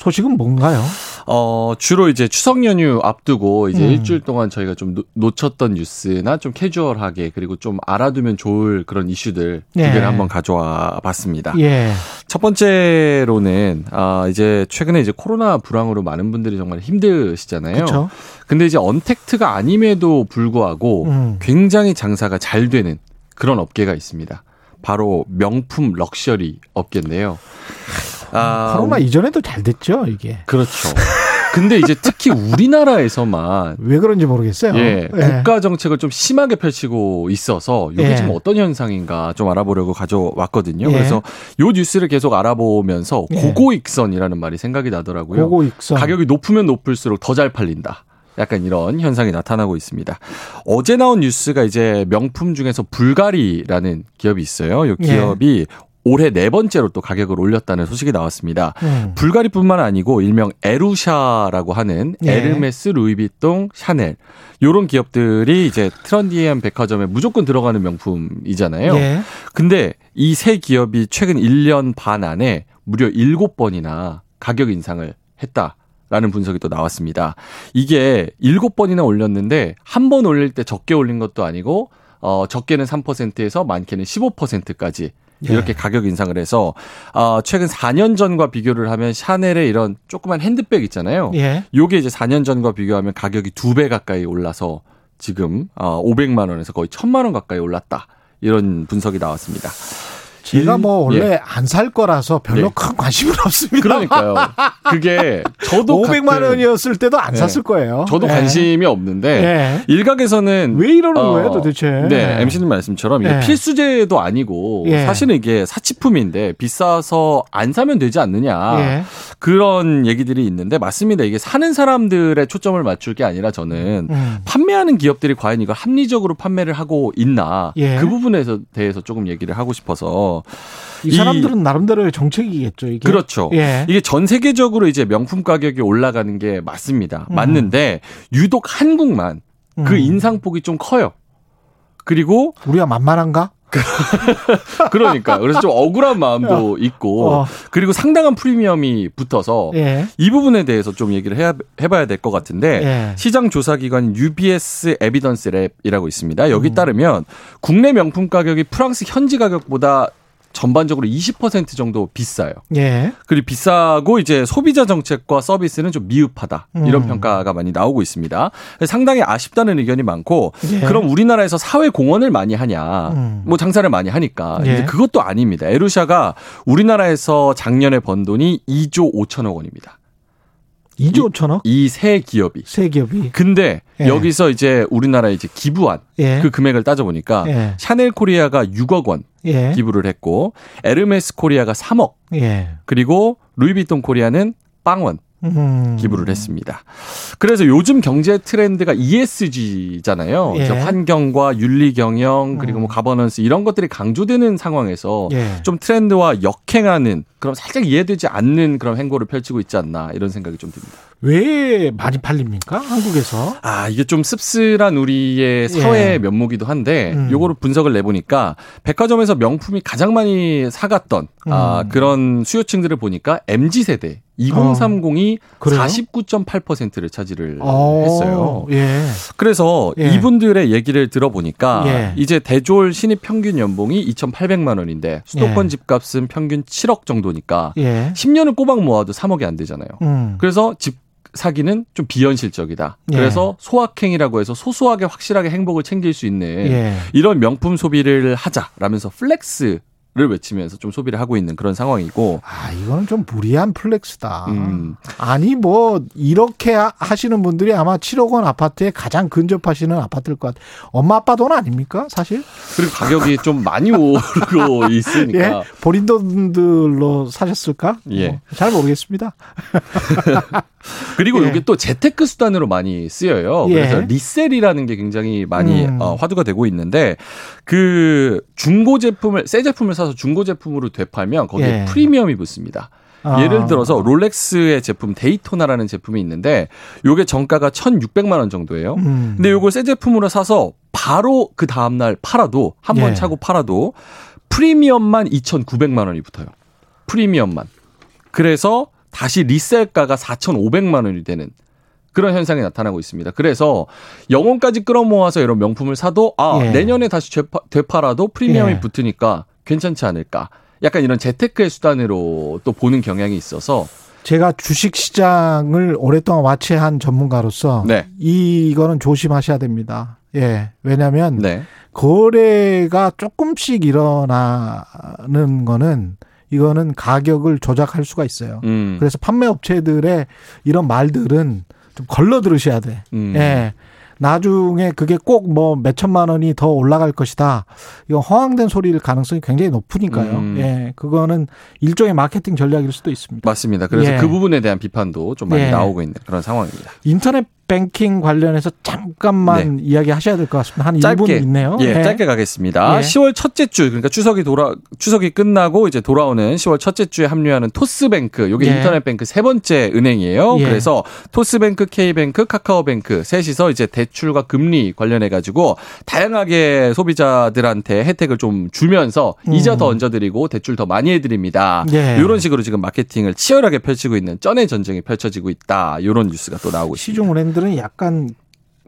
소식은 뭔가요? 어, 주로 이제 추석 연휴 앞두고 이제 음. 일주일 동안 저희가 좀 놓- 놓쳤던 뉴스나 좀 캐주얼하게 그리고 좀 알아두면 좋을 그런 이슈들 두 예. 개를 한번 가져와 봤습니다. 예. 첫 번째로는 아 이제 최근에 이제 코로나 불황으로 많은 분들이 정말 힘드시잖아요. 그렇죠. 근데 이제 언택트가 아님에도 불구하고 음. 굉장히 장사가 잘 되는 그런 업계가 있습니다. 바로 명품 럭셔리 업계인데요. 아, 코로나 이전에도 잘 됐죠, 이게. 그렇죠. 근데 이제 특히 우리나라에서만 왜 그런지 모르겠어요. 예, 예. 국가 정책을 좀 심하게 펼치고 있어서 이게 예. 지금 어떤 현상인가 좀 알아보려고 가져왔거든요. 예. 그래서 요 뉴스를 계속 알아보면서 예. 고고익선이라는 말이 생각이 나더라고요. 고고익선. 가격이 높으면 높을수록 더 잘 팔린다. 약간 이런 현상이 나타나고 있습니다. 어제 나온 뉴스가 이제 명품 중에서 불가리라는 기업이 있어요. 이 예. 기업이 올해 네 번째로 또 가격을 올렸다는 소식이 나왔습니다. 음. 불가리뿐만 아니고 일명 에루샤라고 하는 예. 에르메스, 루이비통, 샤넬 요런 기업들이 이제 trendy한 백화점에 무조건 들어가는 명품이잖아요. 예. 근데 이 세 기업이 최근 1년 반 안에 무려 7번이나 가격 인상을 했다 라는 분석이 또 나왔습니다. 이게 7번이나 올렸는데 한 번 올릴 때 적게 올린 것도 아니고 어 적게는 3%에서 많게는 15%까지 예. 이렇게 가격 인상을 해서 어 최근 4년 전과 비교를 하면 샤넬의 이런 조그만 핸드백 있잖아요. 예. 요게 이제 4년 전과 비교하면 가격이 두 배 가까이 올라서 지금 어 500만 원에서 거의 1000만 원 가까이 올랐다. 이런 분석이 나왔습니다. 제가 일- 뭐 원래 예. 안살 거라서 별로 네. 큰 관심은 없습니다. 그러니까요. 그게 저도 500만 가끔 원이었을 때도 안 네. 샀을 거예요. 저도 예. 관심이 없는데 예. 일각에서는 왜 이러는 어, 거예요, 도대체? 네, MC님 말씀처럼 이게 예. 필수제도 아니고 예. 사실은 이게 사치품인데 비싸서 안 사면 되지 않느냐 예. 그런 얘기들이 있는데 맞습니다. 이게 사는 사람들의 초점을 맞출 게 아니라 저는 음. 판매하는 기업들이 과연 이걸 합리적으로 판매를 하고 있나 예. 그 부분에서 대해서 조금 얘기를 하고 싶어서 이 사람들은 나름대로의 정책이겠죠, 이게. 그렇죠. 예. 이게 전 세계적으로 이제 명품 가격이 올라가는 게 맞습니다. 음. 맞는데 유독 한국만 그 음. 인상폭이 좀 커요. 그리고 우리가 만만한가? 그러니까 그래서 좀 억울한 마음도 있고 어. 그리고 상당한 프리미엄이 붙어서 예. 이 부분에 대해서 좀 얘기를 해야, 해봐야 될 것 같은데 예. 시장 조사 기관 UBS Evidence Lab이라고 있습니다. 여기 음. 따르면 국내 명품 가격이 프랑스 현지 가격보다 전반적으로 20% 정도 비싸요. 예. 그리고 비싸고 이제 소비자 정책과 서비스는 좀 미흡하다 이런 음. 평가가 많이 나오고 있습니다. 상당히 아쉽다는 의견이 많고 예. 그럼 우리나라에서 사회 공헌을 많이 하냐? 음. 뭐 장사를 많이 하니까 예. 그것도 아닙니다. 에루샤가 우리나라에서 작년에 번 돈이 2조 5천억 원입니다. 2조 5천억? 이 세 기업이. 세 기업이. 근데 예. 여기서 이제 우리나라에 이제 기부한 예. 그 금액을 따져보니까 예. 샤넬 코리아가 6억 원 예. 기부를 했고 에르메스 코리아가 3억 예. 그리고 루이비통 코리아는 빵원 음. 기부를 했습니다. 그래서 요즘 경제 트렌드가 ESG잖아요. 예. 환경과 윤리 경영 그리고 음. 뭐 가버넌스 이런 것들이 강조되는 상황에서 예. 좀 트렌드와 역행하는 그런 살짝 이해되지 않는 그런 행보를 펼치고 있지 않나 이런 생각이 좀 듭니다. 왜 많이 팔립니까? 한국에서? 아, 이게 좀 씁쓸한 우리의 사회의 예. 면목이기도 한데, 음. 요거를 분석을 내 보니까, 백화점에서 명품이 가장 많이 사갔던, 아, 음. 그런 수요층들을 보니까, MG세대, 2030이 어. 그래요? 49.8%를 차지를 어, 했어요. 예. 그래서 예. 이분들의 얘기를 들어보니까, 예. 이제 대졸 신입 평균 연봉이 2,800만 원인데, 수도권 예. 집값은 평균 7억 정도니까, 예. 10년을 꼬박 모아도 3억이 안 되잖아요. 음. 그래서 집 사기는 좀 비현실적이다. 예. 그래서 소확행이라고 해서 소소하게 확실하게 행복을 챙길 수 있는 예. 이런 명품 소비를 하자라면서 flex를 외치면서 좀 소비를 하고 있는 그런 상황이고 아, 이거는 좀 무리한 flex다. 음. 아니, 뭐, 이렇게 하- 하시는 분들이 아마 7억 원 아파트에 가장 근접하시는 아파트일 것 같아요. 엄마, 아빠 돈 아닙니까? 사실? 그리고 가격이 좀 많이 오르고 있으니까. 예? 본인 돈들로 사셨을까? 예. 뭐, 잘 모르겠습니다. 그리고 예. 이게 또 재테크 수단으로 많이 쓰여요. 예. 그래서 resell이라는 게 굉장히 많이 음. 어, 화두가 되고 있는데 그 중고 제품을 새 제품을 사서 중고 제품으로 되팔면 거기에 예. 프리미엄이 붙습니다. 아. 예를 들어서 롤렉스의 제품 데이토나라는 제품이 있는데 요게 정가가 1,600만 원 정도예요. 음. 근데 요걸 새 제품으로 사서 바로 그 다음 날 팔아도 한번 예. 차고 팔아도 프리미엄만 2,900만 원이 붙어요. 프리미엄만. 그래서 다시 리셀가가 4,500만 원이 되는 그런 현상이 나타나고 있습니다. 그래서 영혼까지 끌어모아서 이런 명품을 사도 아 예. 내년에 다시 되팔아도 프리미엄이 예. 붙으니까 괜찮지 않을까. 약간 이런 재테크의 수단으로 또 보는 경향이 있어서 제가 주식 시장을 오랫동안 와치한 전문가로서 네. 이거는 조심하셔야 됩니다. 예. 왜냐면 네. 거래가 조금씩 일어나는 거는 이거는 가격을 조작할 수가 있어요. 음. 그래서 판매 업체들의 이런 말들은 좀 걸러 들으셔야 돼. 음. 예. 나중에 그게 꼭 뭐 몇천만 원이 더 올라갈 것이다. 이건 허황된 소리일 가능성이 굉장히 높으니까요. 음. 예. 그거는 일종의 마케팅 전략일 수도 있습니다. 맞습니다. 그래서 예. 그 부분에 대한 비판도 좀 많이 예. 나오고 있는 그런 상황입니다. 인터넷 뱅킹 관련해서 잠깐만 이야기 하셔야 될 것 같습니다. 한 1분 짧게 있네요. 예, 짧게 가겠습니다. 예. 10월 첫째 주 그러니까 추석이 돌아 추석이 끝나고 이제 돌아오는 10월 첫째 주에 합류하는 토스뱅크 요게 예. 인터넷 뱅크 세 번째 은행이에요. 예. 그래서 토스뱅크, K뱅크, 카카오뱅크 셋이서 이제 대출과 금리 관련해 가지고 다양하게 소비자들한테 혜택을 좀 주면서 음. 이자 더 얹어드리고 대출 더 많이 해드립니다. 예. 이런 식으로 지금 마케팅을 치열하게 펼치고 있는 쩐의 전쟁이 펼쳐지고 있다. 이런 뉴스가 또 나오고 있습니다. 시중 은행들 은 약간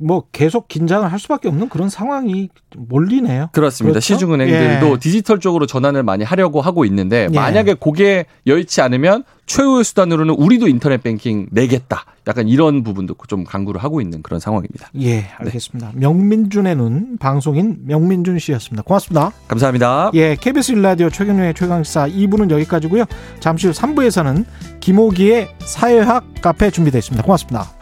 뭐 계속 긴장을 할 수밖에 없는 그런 상황이 몰리네요. 그렇습니다. 그렇죠? 시중은행들도 예. 디지털 쪽으로 전환을 많이 하려고 하고 있는데 예. 만약에 그게 여의치 않으면 최후의 수단으로는 우리도 인터넷 뱅킹 내겠다. 약간 이런 부분도 좀 강구를 하고 있는 그런 상황입니다. 예, 알겠습니다. 명민준의 눈 방송인 명민준 씨였습니다. 고맙습니다. 감사합니다. 예, KBS 일라디오 최경영의 최강시사 2부는 여기까지고요. 잠시 후 3부에서는 김호기의 사회학 카페 준비되어 있습니다. 고맙습니다.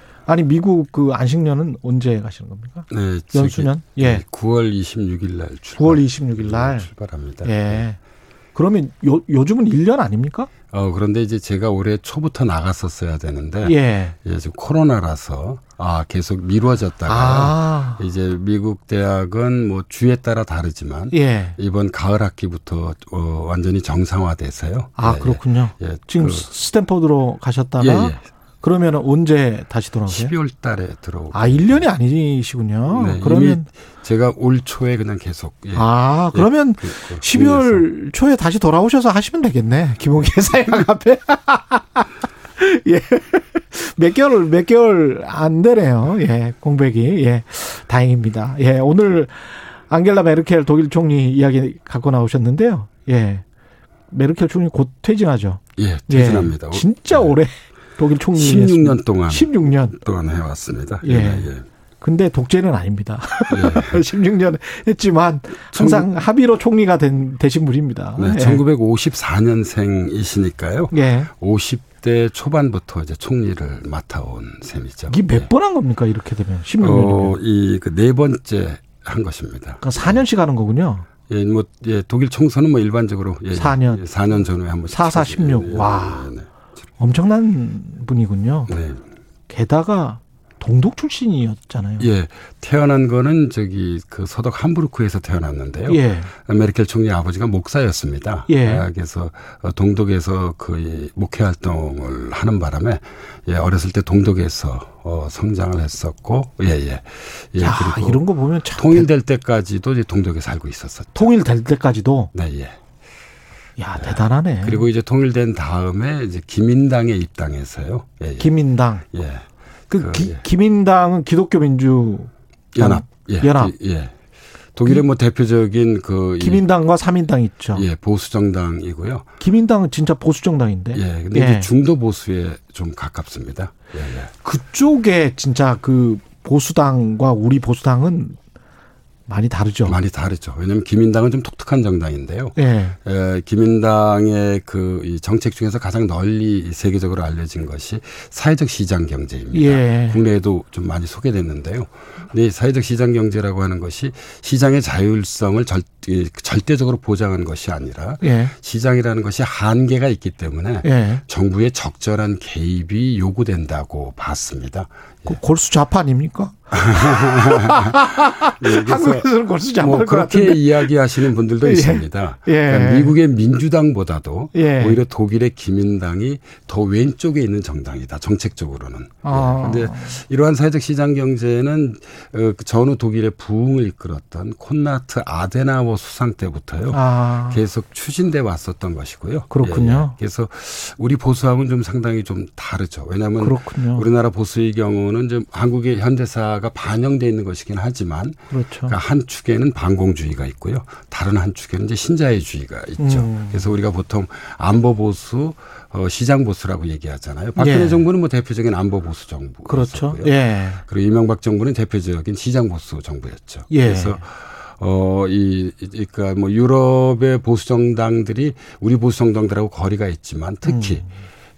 아니 미국 그 안식년은 언제 가시는 겁니까? 네, 연수년? 예. 9월 26일 날 출발. 9월 26일 날 출발합니다. 예. 그러면 요, 요즘은 1년 아닙니까? 어, 그런데 이제 제가 올해 초부터 나갔었어야 되는데 예. 예, 지금 코로나라서 아, 계속 미뤄졌다가 아. 이제 미국 대학은 뭐 주에 따라 다르지만 예. 이번 가을 학기부터 어, 완전히 정상화돼서요. 아, 예, 그렇군요. 예, 지금 그- 스탠퍼드로 가셨다가 예, 예. 그러면 언제 다시 돌아오세요? 12월 달에 들어오고. 아, 1년이 아니시군요. 네, 그러면 제가 올 초에 그냥 계속 예. 아, 예, 그러면 그- 그 12월 초에 다시 돌아오셔서 하시면 되겠네. 김호기의 사회학 앞에. 예. 몇 개월, 몇 개월 안 되네요. 예, 공백이. 예, 다행입니다. 예, 오늘 앙겔라 메르켈 독일 총리 이야기 갖고 나오셨는데요. 예. 메르켈 총리 곧 퇴진하죠. 예, 퇴진합니다. 예, 진짜 오래 독일 총리 16년 동안 16년 동안 해왔습니다. 예. 예. 근데 독재는 아닙니다. 예. 16년 했지만 항상 합의로 총리가 된 되신 분입니다. 네, 예. 1954년생이시니까요. 예. 50대 초반부터 이제 총리를 맡아온 셈이죠. 이게 몇 번 한 겁니까 이렇게 되면 16년이면 어, 이그 네 번째 한 것입니다. 그러니까 4년씩 하는 거군요. 예, 뭐, 예, 독일 총선은 뭐 일반적으로 예, 4년. 예, 4년 전후에 한 번씩 4, 4, 치러지죠. 16. 예, 와. 예, 네. 엄청난 분이군요. 네. 게다가 동독 출신이었잖아요. 예, 태어난 거는 저기 그 서독 함부르크에서 태어났는데요. 예. 메르켈 총리 아버지가 목사였습니다. 예. 아, 그래서 어, 동독에서 그 목회 활동을 하는 바람에 예, 어렸을 때 동독에서 어, 성장을 했었고, 예, 예. 예, 야, 이런 거 보면 참 통일될 때까지도 이제 동독에 살고 있었었죠. 통일될 때까지도 네, 예. 야, 대단하네. 그리고 이제 통일된 다음에 이제 기민당에 입당해서요. 예, 예. 김민당. 예. 그, 그, 기, 예. 김민당은 기독교 민주 연합. 예. 연합. 기- 예. 독일의 뭐 대표적인 그 이- 김민당과 삼인당 있죠. 예, 보수 정당이고요. 김민당은 진짜 보수 정당인데. 예. 근데 이제 중도 보수에 좀 가깝습니다. 예, 예. 그쪽에 진짜 그 보수당과 우리 보수당은 많이 다르죠. 많이 다르죠. 왜냐하면 기민당은 좀 독특한 정당인데요. 예. 에, 기민당의 그이 정책 중에서 가장 널리 세계적으로 알려진 것이 사회적 시장 경제입니다. 예. 국내에도 좀 많이 소개됐는데요. 근데 이 사회적 시장 경제라고 하는 것이 시장의 자율성을 절, 이, 절대적으로 보장한 것이 아니라 예. 시장이라는 것이 한계가 있기 때문에 예. 정부의 적절한 개입이 요구된다고 봤습니다. 그 골수 아닙니까? 예, 한국에서는 골수 좌파일 뭐것 그렇게 같은데. 이야기하시는 분들도 예. 있습니다. 예. 그러니까 미국의 민주당보다도 예. 오히려 독일의 기민당이 더 왼쪽에 있는 정당이다. 정책적으로는. 아. 그런데 이러한 사회적 시장 경제는 어, 그 전후 독일의 부흥을 이끌었던 콘라트 아데나워 수상 때부터요. 아. 계속 추진돼 왔었던 것이고요. 그렇군요. 예, 예. 그래서 우리 보수하고는 좀 상당히 좀 다르죠. 왜냐하면 그렇군요. 우리나라 보수의 경우는 좀 한국의 현대사가 반영돼 있는 것이긴 하지만 그렇죠. 그러니까 한 축에는 반공주의가 있고요. 다른 한 축에는 이제 신자유주의가 있죠. 음. 그래서 우리가 보통 안보 보수, 어, 시장 보수라고 얘기하잖아요. 박근혜 예. 정부는 뭐 대표적인 안보 보수 정부. 그렇죠. 예. 그리고 이명박 정부는 대표적인 시장 보수 정부였죠. 예. 그래서 어, 이, 이- 그러니까 뭐 유럽의 보수 정당들이 우리 보수 정당들하고 거리가 있지만 특히 음.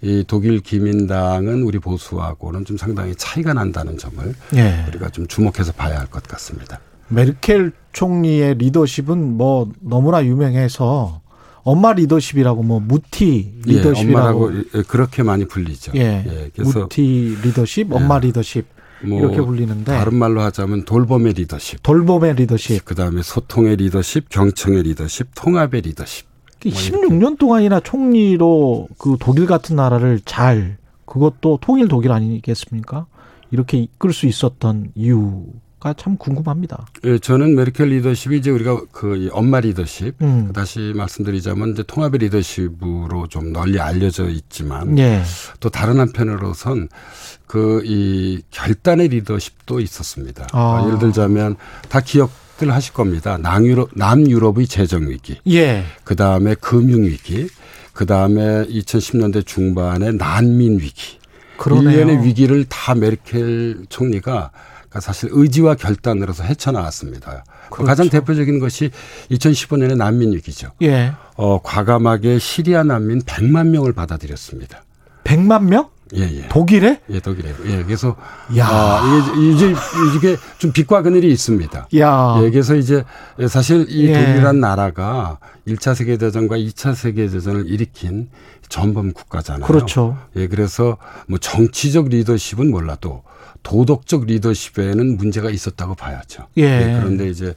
이 독일 기민당은 우리 보수하고는 좀 상당히 차이가 난다는 점을 예. 우리가 좀 주목해서 봐야 할 것 같습니다. 메르켈 총리의 리더십은 뭐 너무나 유명해서 엄마 리더십이라고 뭐 Mutti 예, 리더십이라고 예, 그렇게 많이 불리죠. 예. 그래서 Mutti 리더십, 엄마 리더십 뭐 이렇게 불리는데 다른 말로 하자면 돌봄의 리더십, 돌봄의 리더십. 그다음에 소통의 리더십, 경청의 리더십, 통합의 리더십. 뭐 16년 동안이나 총리로 그 독일 같은 나라를 잘 그것도 통일 독일 아니겠습니까? 이렇게 이끌 수 있었던 이유가 참 궁금합니다. 예, 저는 메르켈 리더십이 이제 우리가 그이 엄마 리더십 음. 다시 말씀드리자면 이제 통합의 리더십으로 좀 널리 알려져 있지만 예. 또 다른 한편으로선 그 이 결단의 리더십도 있었습니다. 아. 예를 들자면 다 기억 들 하실 겁니다. 남유럽 남유럽의 재정 위기, 예. 그 다음에 금융 위기, 그 다음에 2010년대 중반에 난민 위기. 그러네요. 일련의 위기를 다 메르켈 총리가 그러니까 사실 의지와 결단으로서 헤쳐나왔습니다. 그렇죠. 가장 대표적인 것이 2015년의 난민 위기죠. 예. 어, 과감하게 시리아 난민 100만 명을 받아들였습니다. 100만 명? 예, 예. 독일에? 예, 독일에. 예, 그래서 야. 아, 이게 이제 이게 좀 빛과 그늘이 있습니다. 야. 예, 그래서 이제 사실 이 예. 독일이란 나라가 1차 세계 대전과 2차 세계 대전을 일으킨 전범 국가잖아요. 그렇죠. 예, 그래서 뭐 정치적 리더십은 몰라도 도덕적 리더십에는 문제가 있었다고 봐야죠. 예. 그런데 이제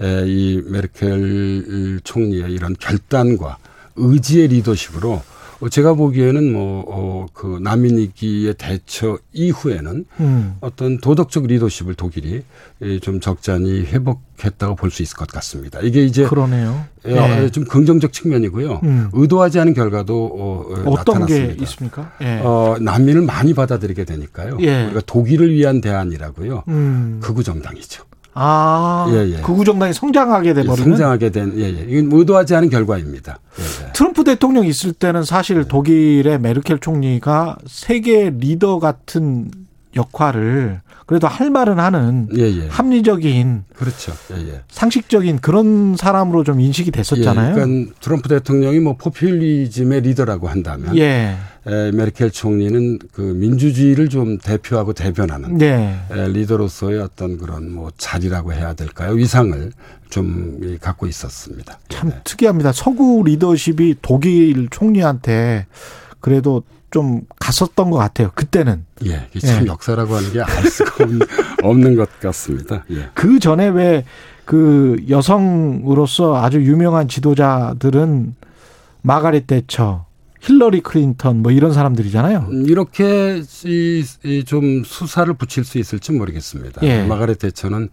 에, 이 메르켈 총리의 이런 결단과 의지의 리더십으로 어, 제가 보기에는 뭐, 어, 그 난민 위기의 대처 이후에는 음. 어떤 도덕적 리더십을 독일이 예, 좀 적잖이 회복했다고 볼 수 있을 것 같습니다. 이게 이제 그러네요. 예, 예. 좀 긍정적 측면이고요. 음. 의도하지 않은 결과도 어, 어, 어떤 게 나타났습니다. 있습니까? 예. 어, 난민을 많이 받아들이게 되니까요. 예. 우리가 독일을 위한 대안이라고요. 음. 극우 정당이죠. 아, 예, 예. 극우 정당이 성장하게 돼 버리는 성장하게 된, 예, 예. 이건 의도하지 않은 결과입니다. 예, 예. 트럼프 대통령 있을 때는 사실 독일의 메르켈 총리가 세계 리더 같은 역할을 그래도 할 말은 하는 예, 예. 합리적인 그렇죠. 예, 예. 상식적인 그런 사람으로 좀 인식이 됐었잖아요. 예, 그러니까 트럼프 대통령이 뭐 포퓰리즘의 리더라고 한다면 예. 에, 메르켈 총리는 그 민주주의를 좀 대표하고 대변하는 네. 에, 리더로서의 어떤 그런 뭐 자리라고 해야 될까요? 위상을 좀 이, 갖고 있었습니다. 참 특이합니다. 서구 리더십이 독일 총리한테 그래도 좀 갔었던 것 같아요. 그때는. 예, 참 예. 역사라고 하는 게 알 수가 없는, 없는 것 같습니다. 예. 그 전에 왜 그 여성으로서 아주 유명한 지도자들은 마가렛 대처, 힐러리 클린턴 뭐 이런 사람들이잖아요. 음, 이렇게 이, 이 좀 수사를 붙일 수 있을지 모르겠습니다. 예. 마가렛 대처는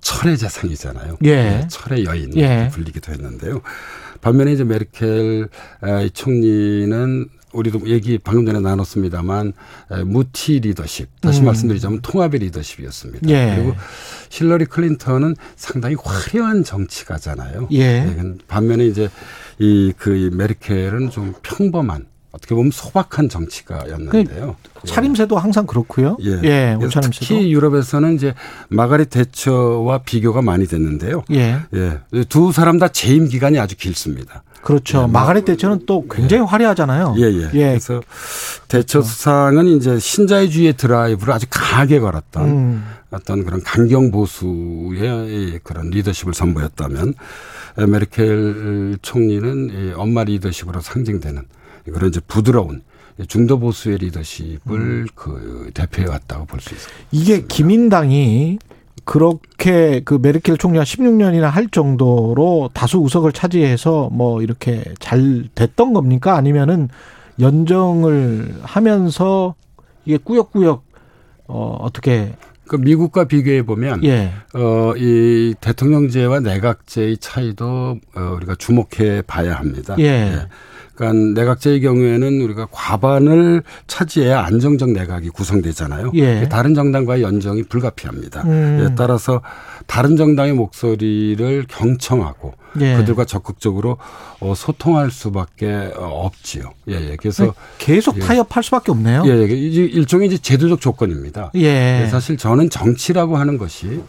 철의 재상이잖아요. 예. 철의 여인 예. 불리기도 했는데요. 반면에 이제 메르켈 아, 총리는 우리도 얘기 방금 전에 나눴습니다,만 무티 리더십 다시 음. 말씀드리자면 통합의 리더십이었습니다. 예. 그리고 힐러리 클린턴은 상당히 화려한 정치가잖아요. 예. 네, 반면에 이제 이 그 메르켈은 좀 평범한 어떻게 보면 소박한 정치가였는데요. 차림새도 항상 그렇고요. 예. 예, 그래서 옷차림새도. 특히 유럽에서는 이제 마가렛 대처와 비교가 많이 됐는데요. 예. 예. 두 사람 다 재임 기간이 아주 길습니다. 그렇죠. 마가렛 대처는 또 굉장히 화려하잖아요. 예, 예. 그래서 대처 수상은 이제 신자유주의의 드라이브를 아주 강하게 걸었던 음. 어떤 그런 강경 보수의 그런 리더십을 선보였다면 메르켈 총리는 이 엄마 리더십으로 상징되는 그런 이제 부드러운 중도 보수의 리더십을 그 대표해 왔다고 볼 수 있습니다. 이게 기민당이 그렇게 그 메르켈 총리가 16년이나 할 정도로 다수 우석을 차지해서 뭐 이렇게 잘 됐던 겁니까? 아니면은 연정을 하면서 이게 꾸역꾸역 어 어떻게 그 미국과 비교해 보면 예. 어, 이 대통령제와 내각제의 차이도 어, 우리가 주목해 봐야 합니다. 예. 그러니까 내각제의 경우에는 우리가 과반을 차지해야 안정적 내각이 구성되잖아요. 예. 다른 정당과의 연정이 불가피합니다. 음. 예, 따라서 다른 정당의 목소리를 경청하고 예. 그들과 적극적으로 어, 소통할 수밖에 어, 없지요. 예, 예. 그래서 계속 예. 타협할 수밖에 없네요. 예, 예. 일종의 이제 제도적 조건입니다. 예. 사실 저는 정치라고 하는 것이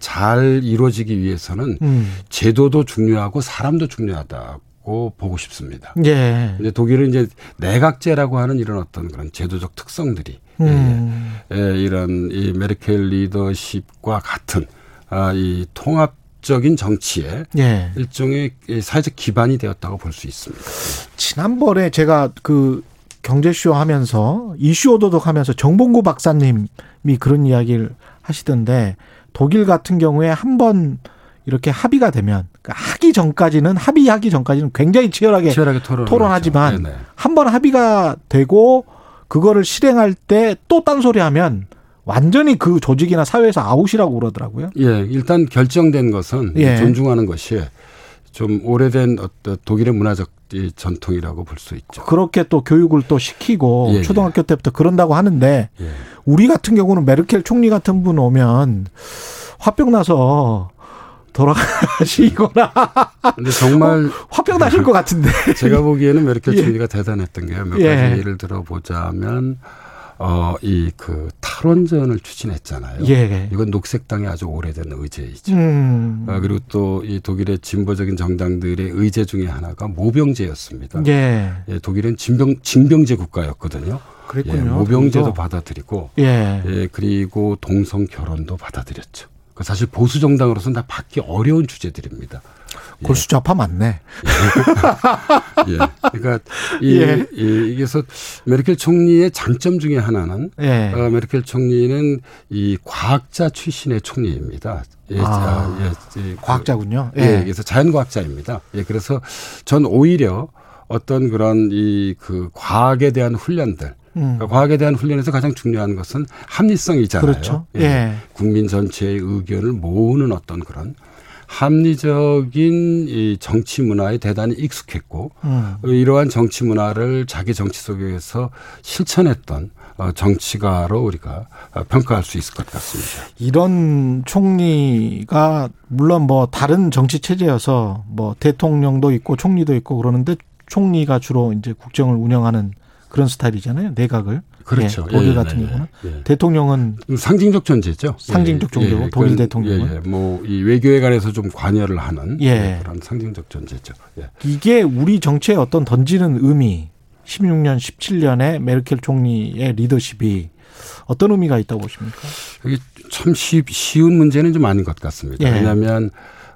잘 이루어지기 위해서는 음. 제도도 중요하고 사람도 중요하다 고 보고 싶습니다. 예. 근데 독일은 이제 내각제라고 하는 이런 어떤 그런 제도적 특성들이 음. 예, 이런 이 메르켈 리더십과 같은 아, 이 통합 적인 정치의 예. 일종의 이 사회적 기반이 되었다고 볼 수 있습니다. 지난번에 제가 그 경제쇼 하면서 이슈 오도독 하면서 정봉구 박사님이 그런 이야기를 하시던데 독일 같은 경우에 한 번 이렇게 합의가 되면 하기 전까지는 합의하기 전까지는 굉장히 치열하게, 치열하게 토론하지만 하죠. 네네. 한번 합의가 되고 그거를 실행할 때 또 딴소리 하면 완전히 그 조직이나 사회에서 아웃이라고 그러더라고요. 예, 일단 결정된 것은 예. 존중하는 것이 좀 오래된 어떤 독일의 문화적 이 전통이라고 볼 수 있죠. 그렇게 또 교육을 또 시키고 예, 예. 초등학교 때부터 그런다고 하는데 예. 우리 같은 경우는 메르켈 총리 같은 분 오면 화병 나서 돌아가시거나 근데 정말 화병 나실 것 같은데 제가 보기에는 메르켈 예. 총리가 대단했던 게요. 몇 예. 가지 예를 들어 보자면 어, 이 그 탈원전을 추진했잖아요. 예. 이건 녹색당의 아주 오래된 의제이죠. 음. 어, 그리고 또 이 독일의 진보적인 정당들의 의제 중에 하나가 모병제였습니다. 예. 예, 독일은 징병 징병제 국가였거든요. 그랬군요. 예, 모병제도. 받아들이고 예. 예, 그리고 동성 결혼도 받아들였죠. 그 사실 보수 정당으로서는 다 받기 어려운 주제들입니다. 골수 좌파 맞네. 예. 그러니까 이, 예. 이 그래서 메르켈 총리의 장점 중에 하나는 예. 어, 메르켈 총리는 이 과학자 출신의 총리입니다. 예, 아, 자, 예, 예, 과학자군요. 예. 예. 그래서 자연과학자입니다. 예, 그래서 전 오히려 어떤 그런 이 그 과학에 대한 훈련들 음. 그러니까 과학에 대한 훈련에서 가장 중요한 것은 합리성이잖아요. 그렇죠. 예. 국민 전체의 의견을 모으는 어떤 그런 합리적인 이 정치 문화에 대단히 익숙했고 음. 이러한 정치 문화를 자기 정치 속에서 실천했던 어, 정치가로 우리가 어, 평가할 수 있을 것 같습니다. 이런 총리가 물론 뭐 다른 정치 체제여서 뭐 대통령도 있고 총리도 있고 그러는데 총리가 주로 이제 국정을 운영하는 그런 스타일이잖아요. 내각을. 그렇죠. 예, 독일 예, 같은 예, 경우는 예. 대통령은 상징적 존재죠. 상징적 존재고 독일 대통령은 예, 예. 뭐이 외교에 관해서 좀 관여를 하는 예. 그런 상징적 존재죠. 예. 이게 우리 정치에 어떤 던지는 의미 16년, 17년에 메르켈 총리의 리더십이 어떤 의미가 있다고 보십니까? 이게 참 쉬, 쉬운 문제는 좀 아닌 것 같습니다. 예. 왜냐하면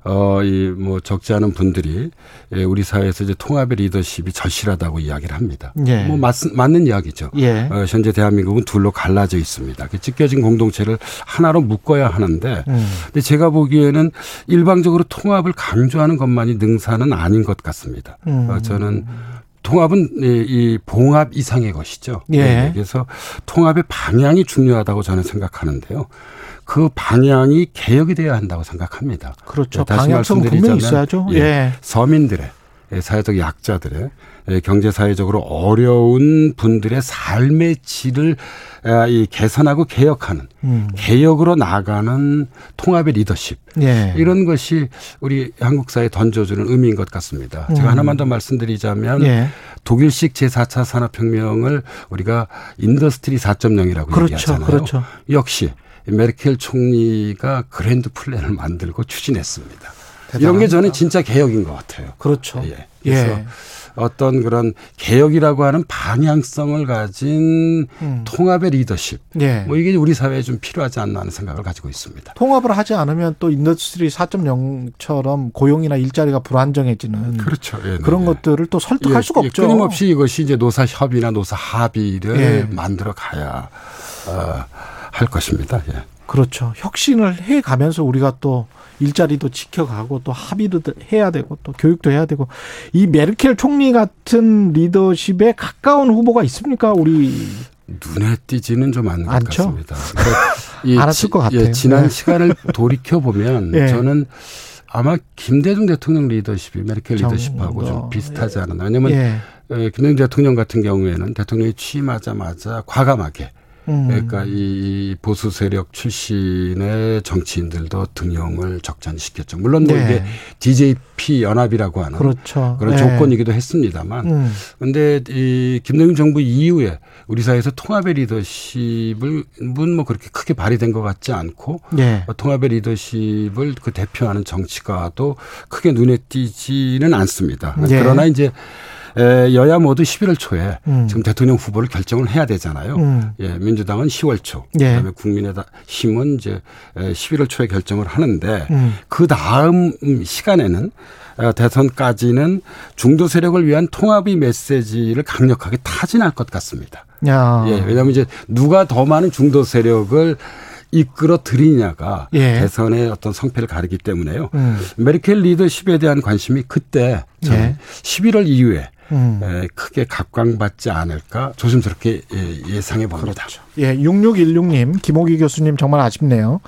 어, 이, 뭐, 적지 않은 분들이, 예, 우리 사회에서 이제 통합의 리더십이 절실하다고 이야기를 합니다. 예. 뭐, 맞, 맞는 이야기죠. 예. 어, 현재 대한민국은 둘로 갈라져 있습니다. 그 찢겨진 공동체를 하나로 묶어야 하는데, 음. 근데 제가 보기에는 일방적으로 통합을 강조하는 것만이 능사는 아닌 것 같습니다. 음. 어, 저는 통합은 이, 이 봉합 이상의 것이죠. 예. 네, 그래서 통합의 방향이 중요하다고 저는 생각하는데요. 그 방향이 개혁이 돼야 한다고 생각합니다. 그렇죠. 다시 방향성 분명히 말씀드리자면, 있어야죠. 예, 예. 서민들의 예, 사회적 약자들의 예, 경제 사회적으로 어려운 분들의 삶의 질을 아, 이 개선하고 개혁하는 음. 개혁으로 나가는 통합의 리더십 예. 이런 것이 우리 한국 사회에 던져주는 의미인 것 같습니다. 음. 제가 하나만 더 말씀드리자면 예. 독일식 제4차 산업혁명을 우리가 Industry 4.0이라고 그렇죠. 얘기하잖아요. 그렇죠. 역시 메르켈 총리가 grand plan을 만들고 추진했습니다. 이런 게 대단합니다. 저는 진짜 개혁인 것 같아요. 그렇죠. 예. 그래서 예. 어떤 그런 개혁이라고 하는 방향성을 가진 음. 통합의 리더십. 예. 뭐 이게 우리 사회에 좀 필요하지 않나 하는 생각을 가지고 있습니다. 통합을 하지 않으면 또 Industry 4.0처럼 고용이나 일자리가 불안정해지는 그렇죠. 예, 네, 그런 네. 것들을 또 설득할 예, 수가 예, 없죠. 끊임없이 이것이 이제 노사 협의나 노사 합의를 예. 만들어 가야 어, 할 것입니다. 예. 그렇죠. 혁신을 해 가면서 우리가 또 일자리도 지켜가고 또 합의도 해야 되고 또 교육도 해야 되고 이 메르켈 총리 같은 리더십에 가까운 후보가 있습니까? 우리 눈에 띄지는 좀 않는 것? 같습니다. 그러니까 이 알았을 지- 것 같아요. 예, 지난 네. 시간을 돌이켜 보면 예. 저는 아마 김대중 대통령 리더십이 메르켈 리더십하고. 좀 비슷하지 않았나. 왜냐하면 예. 에, 김대중 대통령 같은 경우에는 대통령이 취임하자마자 과감하게 음. 그러니까 이 보수 세력 출신의 정치인들도 등용을 적전시켰죠. 물론 뭐 네. 이게 DJP 연합이라고 하는 그렇죠. 그런 네. 조건이기도 했습니다만 음. 근데 이 김대중 정부 이후에 우리 사회에서 통합의 리더십을 뭐 그렇게 크게 발휘된 것 같지 않고 예. 어, 통합의 리더십을 그 대표하는 정치가도 크게 눈에 띄지는 않습니다. 예. 그러나 이제 에, 여야 모두 11월 초에 음. 지금 대통령 후보를 결정을 해야 되잖아요. 음. 예, 민주당은 10월 초, 예. 그다음에 국민의힘은 이제 에, 11월 초에 결정을 하는데 음. 그 다음 시간에는 어, 대선까지는 중도 세력을 위한 통합의 메시지를 강력하게 타진할 것 같습니다. 야. 예, 왜냐하면 이제 누가 더 많은 중도 세력을 이끌어 들이냐가 예. 대선의 어떤 성패를 가리기 때문에요. 음. 메르켈 리더십에 대한 관심이 그때 예. 11월 이후에 음. 에, 크게 각광받지 않을까 조심스럽게 예, 예상해 봅니다. 예, 6616님, 김호기 교수님 정말 아쉽네요.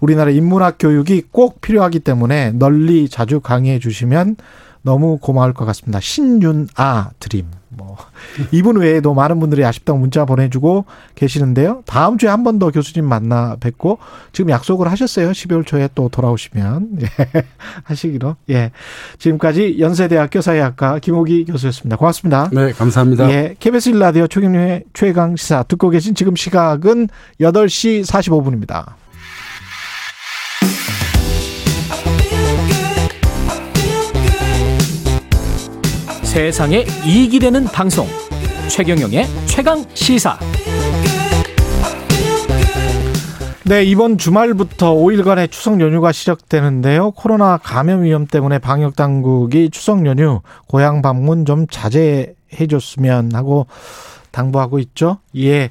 우리나라 인문학 교육이 꼭 필요하기 때문에 널리 자주 강의해 주시면 너무 고마울 것 같습니다. 신윤아 드림. 뭐 이분 외에도 많은 분들이 아쉽다고 문자 보내주고 계시는데요. 다음 주에 한 번 더 교수님 만나 뵙고 지금 약속을 하셨어요. 12월 초에 또 돌아오시면 예, 하시기로. 예, 지금까지 연세대학교 사회학과 김호기 교수였습니다. 고맙습니다. 네, 감사합니다. 예, KBS 1라디오 최경영의 최강 시사 듣고 계신 지금 시각은 8시 45분입니다. 세상에 이익이 되는 방송 최경영의 최강 시사 네, 이번 주말부터 5일간의 추석 연휴가 시작되는데요. 코로나 감염 위험 때문에 방역 당국이 추석 연휴 고향 방문 좀 자제해 줬으면 하고 당부하고 있죠. 예.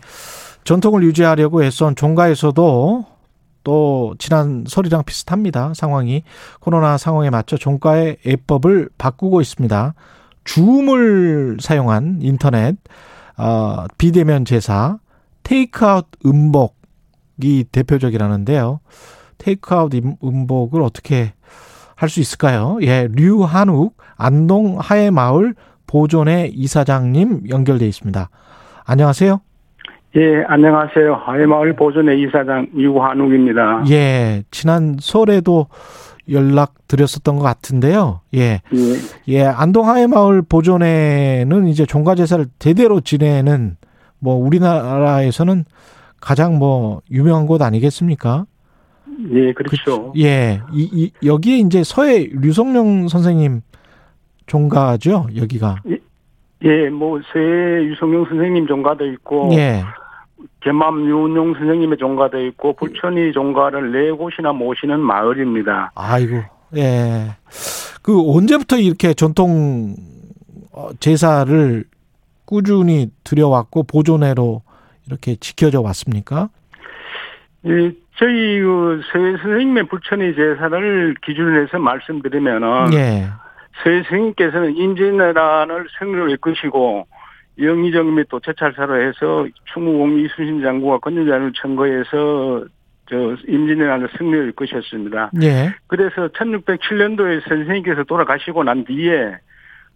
전통을 유지하려고 애써 종가에서도 또 지난 설이랑 비슷합니다. 상황이 코로나 상황에 맞춰 종가의 예법을 바꾸고 있습니다. 줌을 사용한 인터넷 어, 비대면 제사 테이크아웃 음복이 대표적이라는데요. 테이크아웃 임- 음복을 어떻게 할 수 있을까요? 예, 류한욱 안동 하회마을 보존회 이사장님 연결돼 있습니다. 안녕하세요. 예, 안녕하세요. 하회마을 보존의 이사장 유한욱입니다. 예, 지난 설에도 연락 드렸었던 것 같은데요. 예. 예. 안동하회 마을 보존회는 이제 종가 제사를 대대로 지내는 뭐 우리나라에서는 가장 뭐 유명한 곳 아니겠습니까? 예, 그렇죠. 그, 예. 이, 이, 여기에 이제 서해 류성룡 선생님 종가죠, 여기가. 예, 예, 뭐 서해 유성룡 선생님 종가도 있고 예. 개맘 유운용 선생님의 종가도 있고 불천이 종가를 네 곳이나 모시는 마을입니다. 아이고. 예. 그 언제부터 이렇게 전통 어, 제사를 꾸준히 들여왔고 보존회로 이렇게 지켜져 왔습니까? 예, 저희 그 서해 선생님의 불천이 제사를 기준으로 해서 말씀드리면은 예. 서해 선생님께서는 인진내란을 승리로 이끄시고 영의정 및또 제찰사로 해서 충무공 이순신 장군과 건전자를 청거해서 저 임진왜란을 승리로 이끄셨습니다. 예. 그래서 1607년도에 선생님께서 돌아가시고 난 뒤에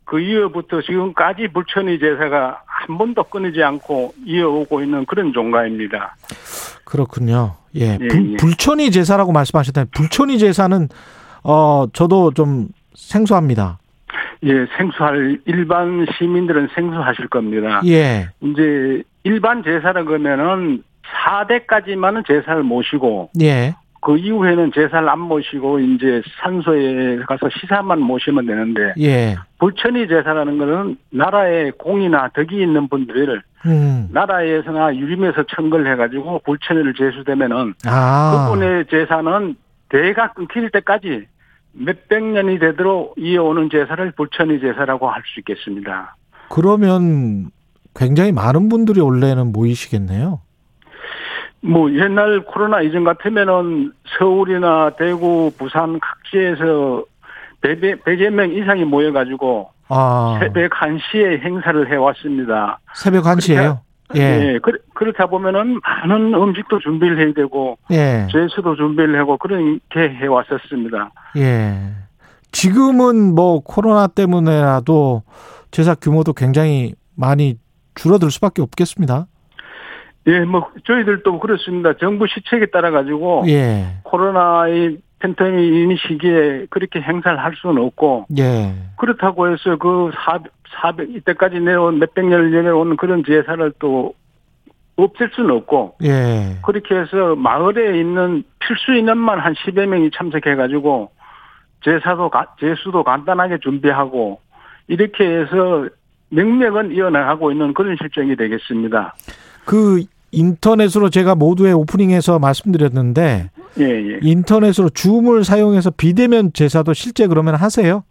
그 이후부터 지금까지 불천이 제사가 한 번도 끊이지 않고 이어오고 있는 그런 종가입니다. 그렇군요. 예. 예, 불, 예. 불천이 제사라고 말씀하셨다면 불천이 제사는 어 저도 좀 생소합니다. 예, 생수할 일반 시민들은 생수하실 겁니다. 예. 이제 일반 제사라 그러면은 4대까지만은 제사를 모시고 예. 그 이후에는 제사를 안 모시고 이제 산소에 가서 시사만 모시면 되는데 예. 불천이 제사라는 것은 나라에 공이나 덕이 있는 분들을 음. 나라에서나 유림에서 청걸 해가지고 불천을 제수되면은 아. 그분의 제사는 대가 끊길 때까지 몇백 년이 되도록 이어오는 제사를 불천이 제사라고 할 수 있겠습니다. 그러면 굉장히 많은 분들이 원래는 모이시겠네요. 뭐 옛날 코로나 이전 같으면은 서울이나 대구, 부산 각지에서 배배, 배제 명 이상이 모여가지고 아. 새벽 1시에 행사를 해왔습니다. 새벽 1시에요? 예. 예. 그, 그렇다 보면은 많은 음식도 준비를 해야 되고 예. 제수도 준비를 하고 그렇게 해 왔었습니다. 예. 지금은 뭐 코로나 때문에라도 제사 규모도 굉장히 많이 줄어들 수밖에 없겠습니다. 예, 뭐 저희들도 그렇습니다. 정부 시책에 따라 가지고 예. 코로나의 팬데믹 시기에 그렇게 행사를 할 수는 없고 예. 그렇다고 해서 그 400, 400 이때까지 내려온 몇백 년을 내려온 그런 제사를 또 없앨 수는 없고 예. 그렇게 해서 마을에 있는 필수 인원만 한 10여 명이 참석해 가지고 제사도 가- 제수도 간단하게 준비하고 이렇게 해서 명맥은 이어나가고 있는 그런 실정이 되겠습니다. 그 인터넷으로 제가 모두의 오프닝에서 말씀드렸는데 예, 예. 인터넷으로 줌을 사용해서 비대면 제사도 실제 그러면 하세요?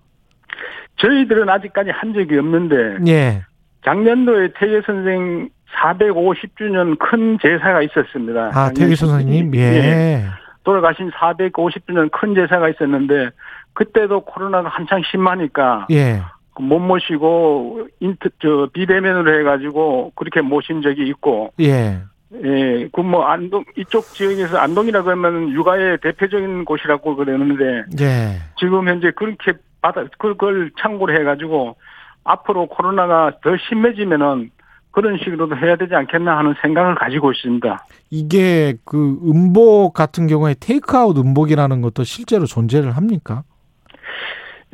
저희들은 아직까지 한 적이 없는데 예. 작년도에 태계 선생 450주년 큰 제사가 있었습니다. 아, 태기 선생님. 예. 돌아가신 450주년 큰 제사가 있었는데 그때도 코로나가 한창 심하니까 예. 못 모시고 인터 저 비대면으로 해가지고 그렇게 모신 적이 있고 예. 예, 그 뭐 안동 이쪽 지역에서 안동이라 그러면 육아의 대표적인 곳이라고 그러는데 예. 지금 현재 그렇게 받아 그걸 참고로 해가지고 앞으로 코로나가 더 심해지면은 그런 식으로도 해야 되지 않겠나 하는 생각을 가지고 있습니다. 이게 그 음복 같은 경우에 테이크아웃 음복이라는 것도 실제로 존재를 합니까?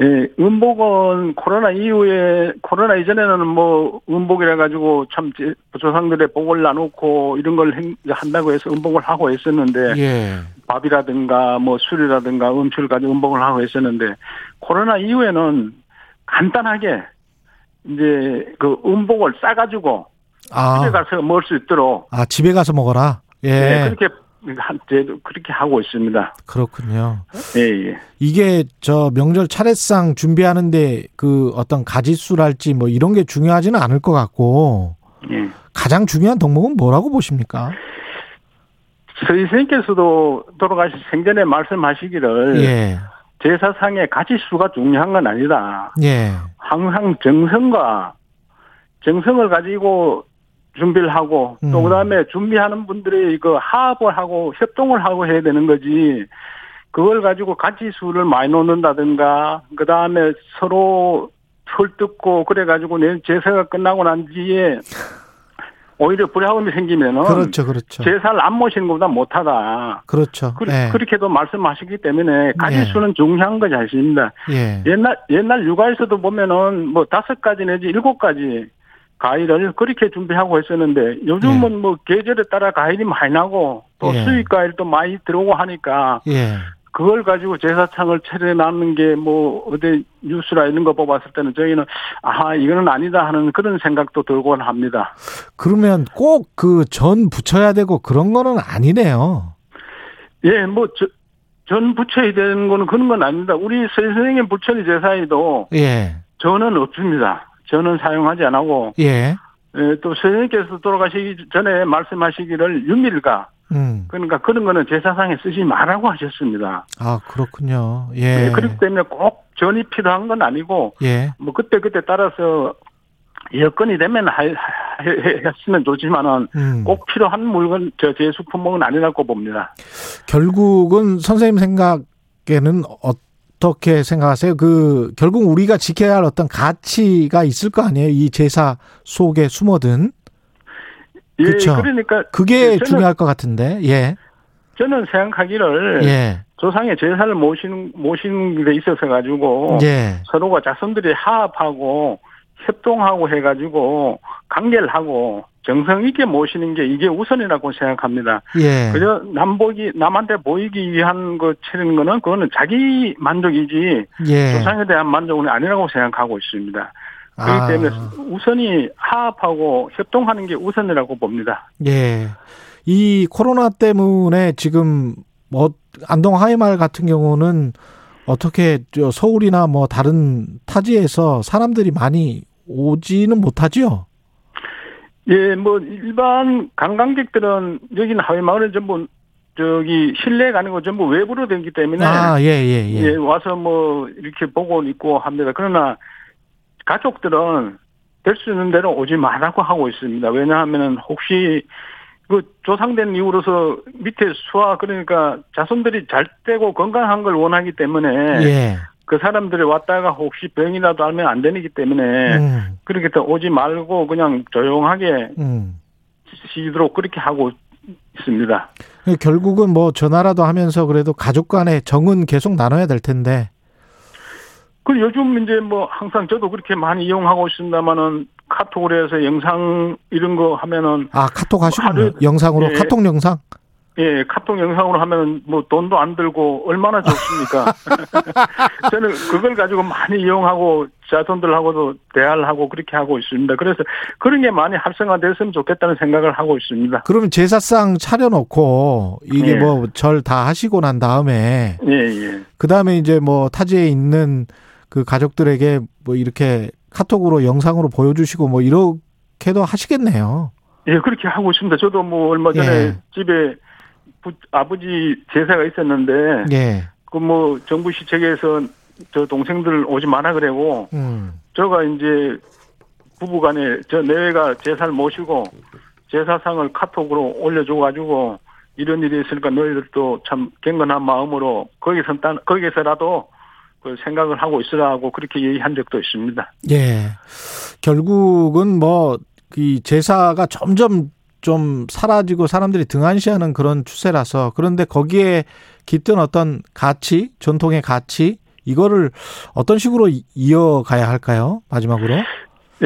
예, 음복은 코로나 이후에 코로나 이전에는 뭐 음복이라 가지고 참 제- 조상들의 복을 나누고 이런 걸 행- 한다고 해서 음복을 하고 있었는데 예. 밥이라든가 뭐 술이라든가 음식을 가지고 음복을 하고 있었는데 코로나 이후에는 간단하게 이제 그 음복을 싸가지고 아. 집에 가서 먹을 수 있도록 아, 집에 가서 먹어라. 예. 네, 그렇게 한 제도 그렇게 하고 있습니다. 그렇군요. 예, 예. 이게 저 명절 차례상 준비하는데 그 어떤 가지수랄지 뭐 이런 게 중요하지는 않을 것 같고 예. 가장 중요한 덕목은 뭐라고 보십니까? 서희 선생님께서도 돌아가신 생전에 말씀하시기를 예. 제사상의 가지수가 중요한 건 아니다. 예. 항상 정성과 정성을 가지고 준비를 하고 또 음. 그다음에 준비하는 분들이 그 합을 하고 협동을 하고 해야 되는 거지. 그걸 가지고 가지수를 많이 놓는다든가 그다음에 서로 털뜯고 그래 가지고 내 제사가 끝나고 난 뒤에 오히려 불화음이 생기면은 그렇죠, 그렇죠. 제사를 안 모시는 것보다 못하다. 그렇죠. 그, 예. 그렇게도 말씀하시기 때문에 가지 예. 수는 중요한 것이 아닙니다. 예. 옛날 옛날 육아에서도 보면은 뭐 다섯 가지 내지 일곱 가지 과일을 그렇게 준비하고 했었는데 요즘은 뭐 계절에 따라 과일이 많이 나고 또 예. 수입 과일도 많이 들어오고 하니까 예. 그걸 가지고 제사창을 차려놨는 게 뭐 어디 뉴스나 이런 거 뽑았을 때는 저희는 아 이거는 아니다 하는 그런 생각도 들곤 합니다. 그러면 꼭 그 전 붙여야 되고 그런 거는 아니네요. 예, 뭐, 저, 전 부처이 되는 거는 그런 건 아닙니다. 우리 선생님 부처리 제사에도 예. 저는 없습니다. 저는 사용하지 안 하고, 예. 예, 또 선생님께서 돌아가시기 전에 말씀하시기를 유밀가, 음. 그러니까 그런 거는 제사상에 쓰지 말라고 하셨습니다. 아, 그렇군요. 예. 예, 그렇기 때문에 꼭 전이 필요한 건 아니고, 예. 뭐 그때 그때 따라서 여건이 되면 하, 하, 했으면 좋지만은 음. 꼭 필요한 물건, 저 제수 품목은 아니라고 봅니다. 결국은 선생님 생각에는 어떻게 생각하세요? 그 결국 우리가 지켜야 할 어떤 가치가 있을 거 아니에요? 이 제사 속에 숨어든. 예, 그렇죠. 그러니까 그게 저는- 중요할 것 같은데. 예. 저는 생각하기를 예. 조상의 제사를 모시는 모시는 데 있어서 가지고 예. 서로가 자손들이 화합하고 협동하고 해가지고 관계를 하고 정성 있게 모시는 게 이게 우선이라고 생각합니다. 예. 그저 남보기 남한테 보이기 위한 거 치는 거는 그거는 자기 만족이지 예. 조상에 대한 만족은 아니라고 생각하고 있습니다. 그렇기 아. 때문에 우선이 화합하고 협동하는 게 우선이라고 봅니다. 예. 이 코로나 때문에 지금 뭐 안동 하이마을 같은 경우는 어떻게 저 서울이나 뭐 다른 타지에서 사람들이 많이 오지는 못하지요. 예, 뭐 일반 관광객들은 여기는 하회 마을은 전부 저기 실내가 아니고 전부 외부로 되기 때문에 아, 예, 예, 예. 예, 와서 뭐 이렇게 보고 있고 합니다. 그러나 가족들은 될 수 있는 대로 오지 말라고 하고 있습니다. 왜냐하면은 혹시 그 조상된 이후로서 밑에 수화 그러니까 자손들이 잘 되고 건강한 걸 원하기 때문에 예. 그 사람들이 왔다가 혹시 병이라도 알면 안 되기 때문에 음, 그렇게 또 오지 말고 그냥 조용하게 음. 쉬도록 그렇게 하고 있습니다. 결국은 뭐 전화라도 하면서 그래도 가족 간의 정은 계속 나눠야 될 텐데. 그 요즘 이제 뭐 항상 저도 그렇게 많이 이용하고 있습니다만은 카톡으로 해서 영상 이런 거 하면은 아, 카톡 하시군요. 영상으로 예. 카톡 영상. 예, 카톡 영상으로 하면 뭐 돈도 안 들고 얼마나 좋습니까? 저는 그걸 가지고 많이 이용하고 자손들하고도 대화를 하고 그렇게 하고 있습니다. 그래서 그런 게 많이 활성화됐으면 좋겠다는 생각을 하고 있습니다. 그러면 제사상 차려놓고 이게 예. 뭐절 다 하시고 난 다음에 예, 예. 그 다음에 이제 뭐 타지에 있는 그 가족들에게 뭐 이렇게 카톡으로 영상으로 보여주시고 뭐 이렇게도 하시겠네요. 예, 그렇게 하고 있습니다. 저도 뭐 얼마 전에 예. 집에 부- 아버지 제사가 있었는데 예. 그 뭐 정부 시책에서 저 동생들 오지 마라 그래고 음. 저가 이제 부부간에 저 내외가 제사를 모시고 제사상을 카톡으로 올려줘가지고 이런 일이 있으니까 너희들도 참 경건한 마음으로 거기서 딴 거기서라도 그 생각을 하고 있으라고 그렇게 얘기한 적도 있습니다. 예. 결국은 뭐, 이 제사가 점점 좀 사라지고 사람들이 등한시하는 그런 추세라서 그런데 거기에 깃든 어떤 가치, 전통의 가치, 이거를 어떤 식으로 이- 이어가야 할까요? 마지막으로. 예,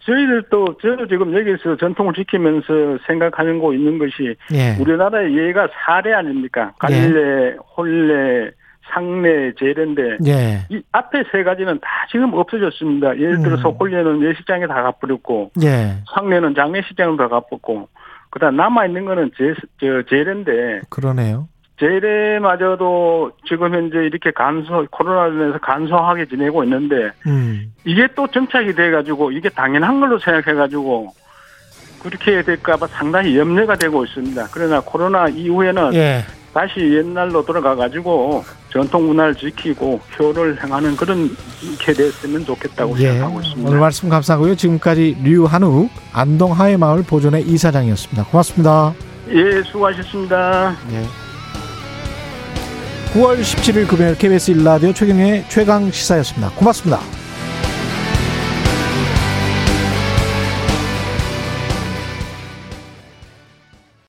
저희들도 저도 지금 여기서 전통을 지키면서 생각하는 거 있는 것이 예. 우리나라의 예가 사례 아닙니까? 갈래, 홀래, 상례, 제례인데 예. 이 앞에 세 가지는 다 지금 없어졌습니다. 예를 들어서 음. 홀례는 예식장에 다 가버렸고 예. 상례는 장례식장에 다 가버렸고 그다음 남아 있는 거는 제, 저 제례인데 그러네요. 제례마저도 지금 현재 이렇게 간소 코로나로 인해서 간소하게 지내고 있는데 음. 이게 또 정착이 돼가지고 이게 당연한 걸로 생각해가지고 그렇게 될까봐 상당히 염려가 되고 있습니다. 그러나 코로나 이후에는 예. 다시 옛날로 돌아가가지고 전통 문화를 지키고 효를 행하는 그런 게 됐으면 좋겠다고 예. 생각하고 있습니다. 오늘 말씀 감사하고요. 지금까지 류한욱 안동 하회마을 보존의 이사장이었습니다. 고맙습니다. 예, 수고하셨습니다. 예. 9월 17일 금요일 KBS 1라디오 최경의 최강 시사였습니다. 고맙습니다.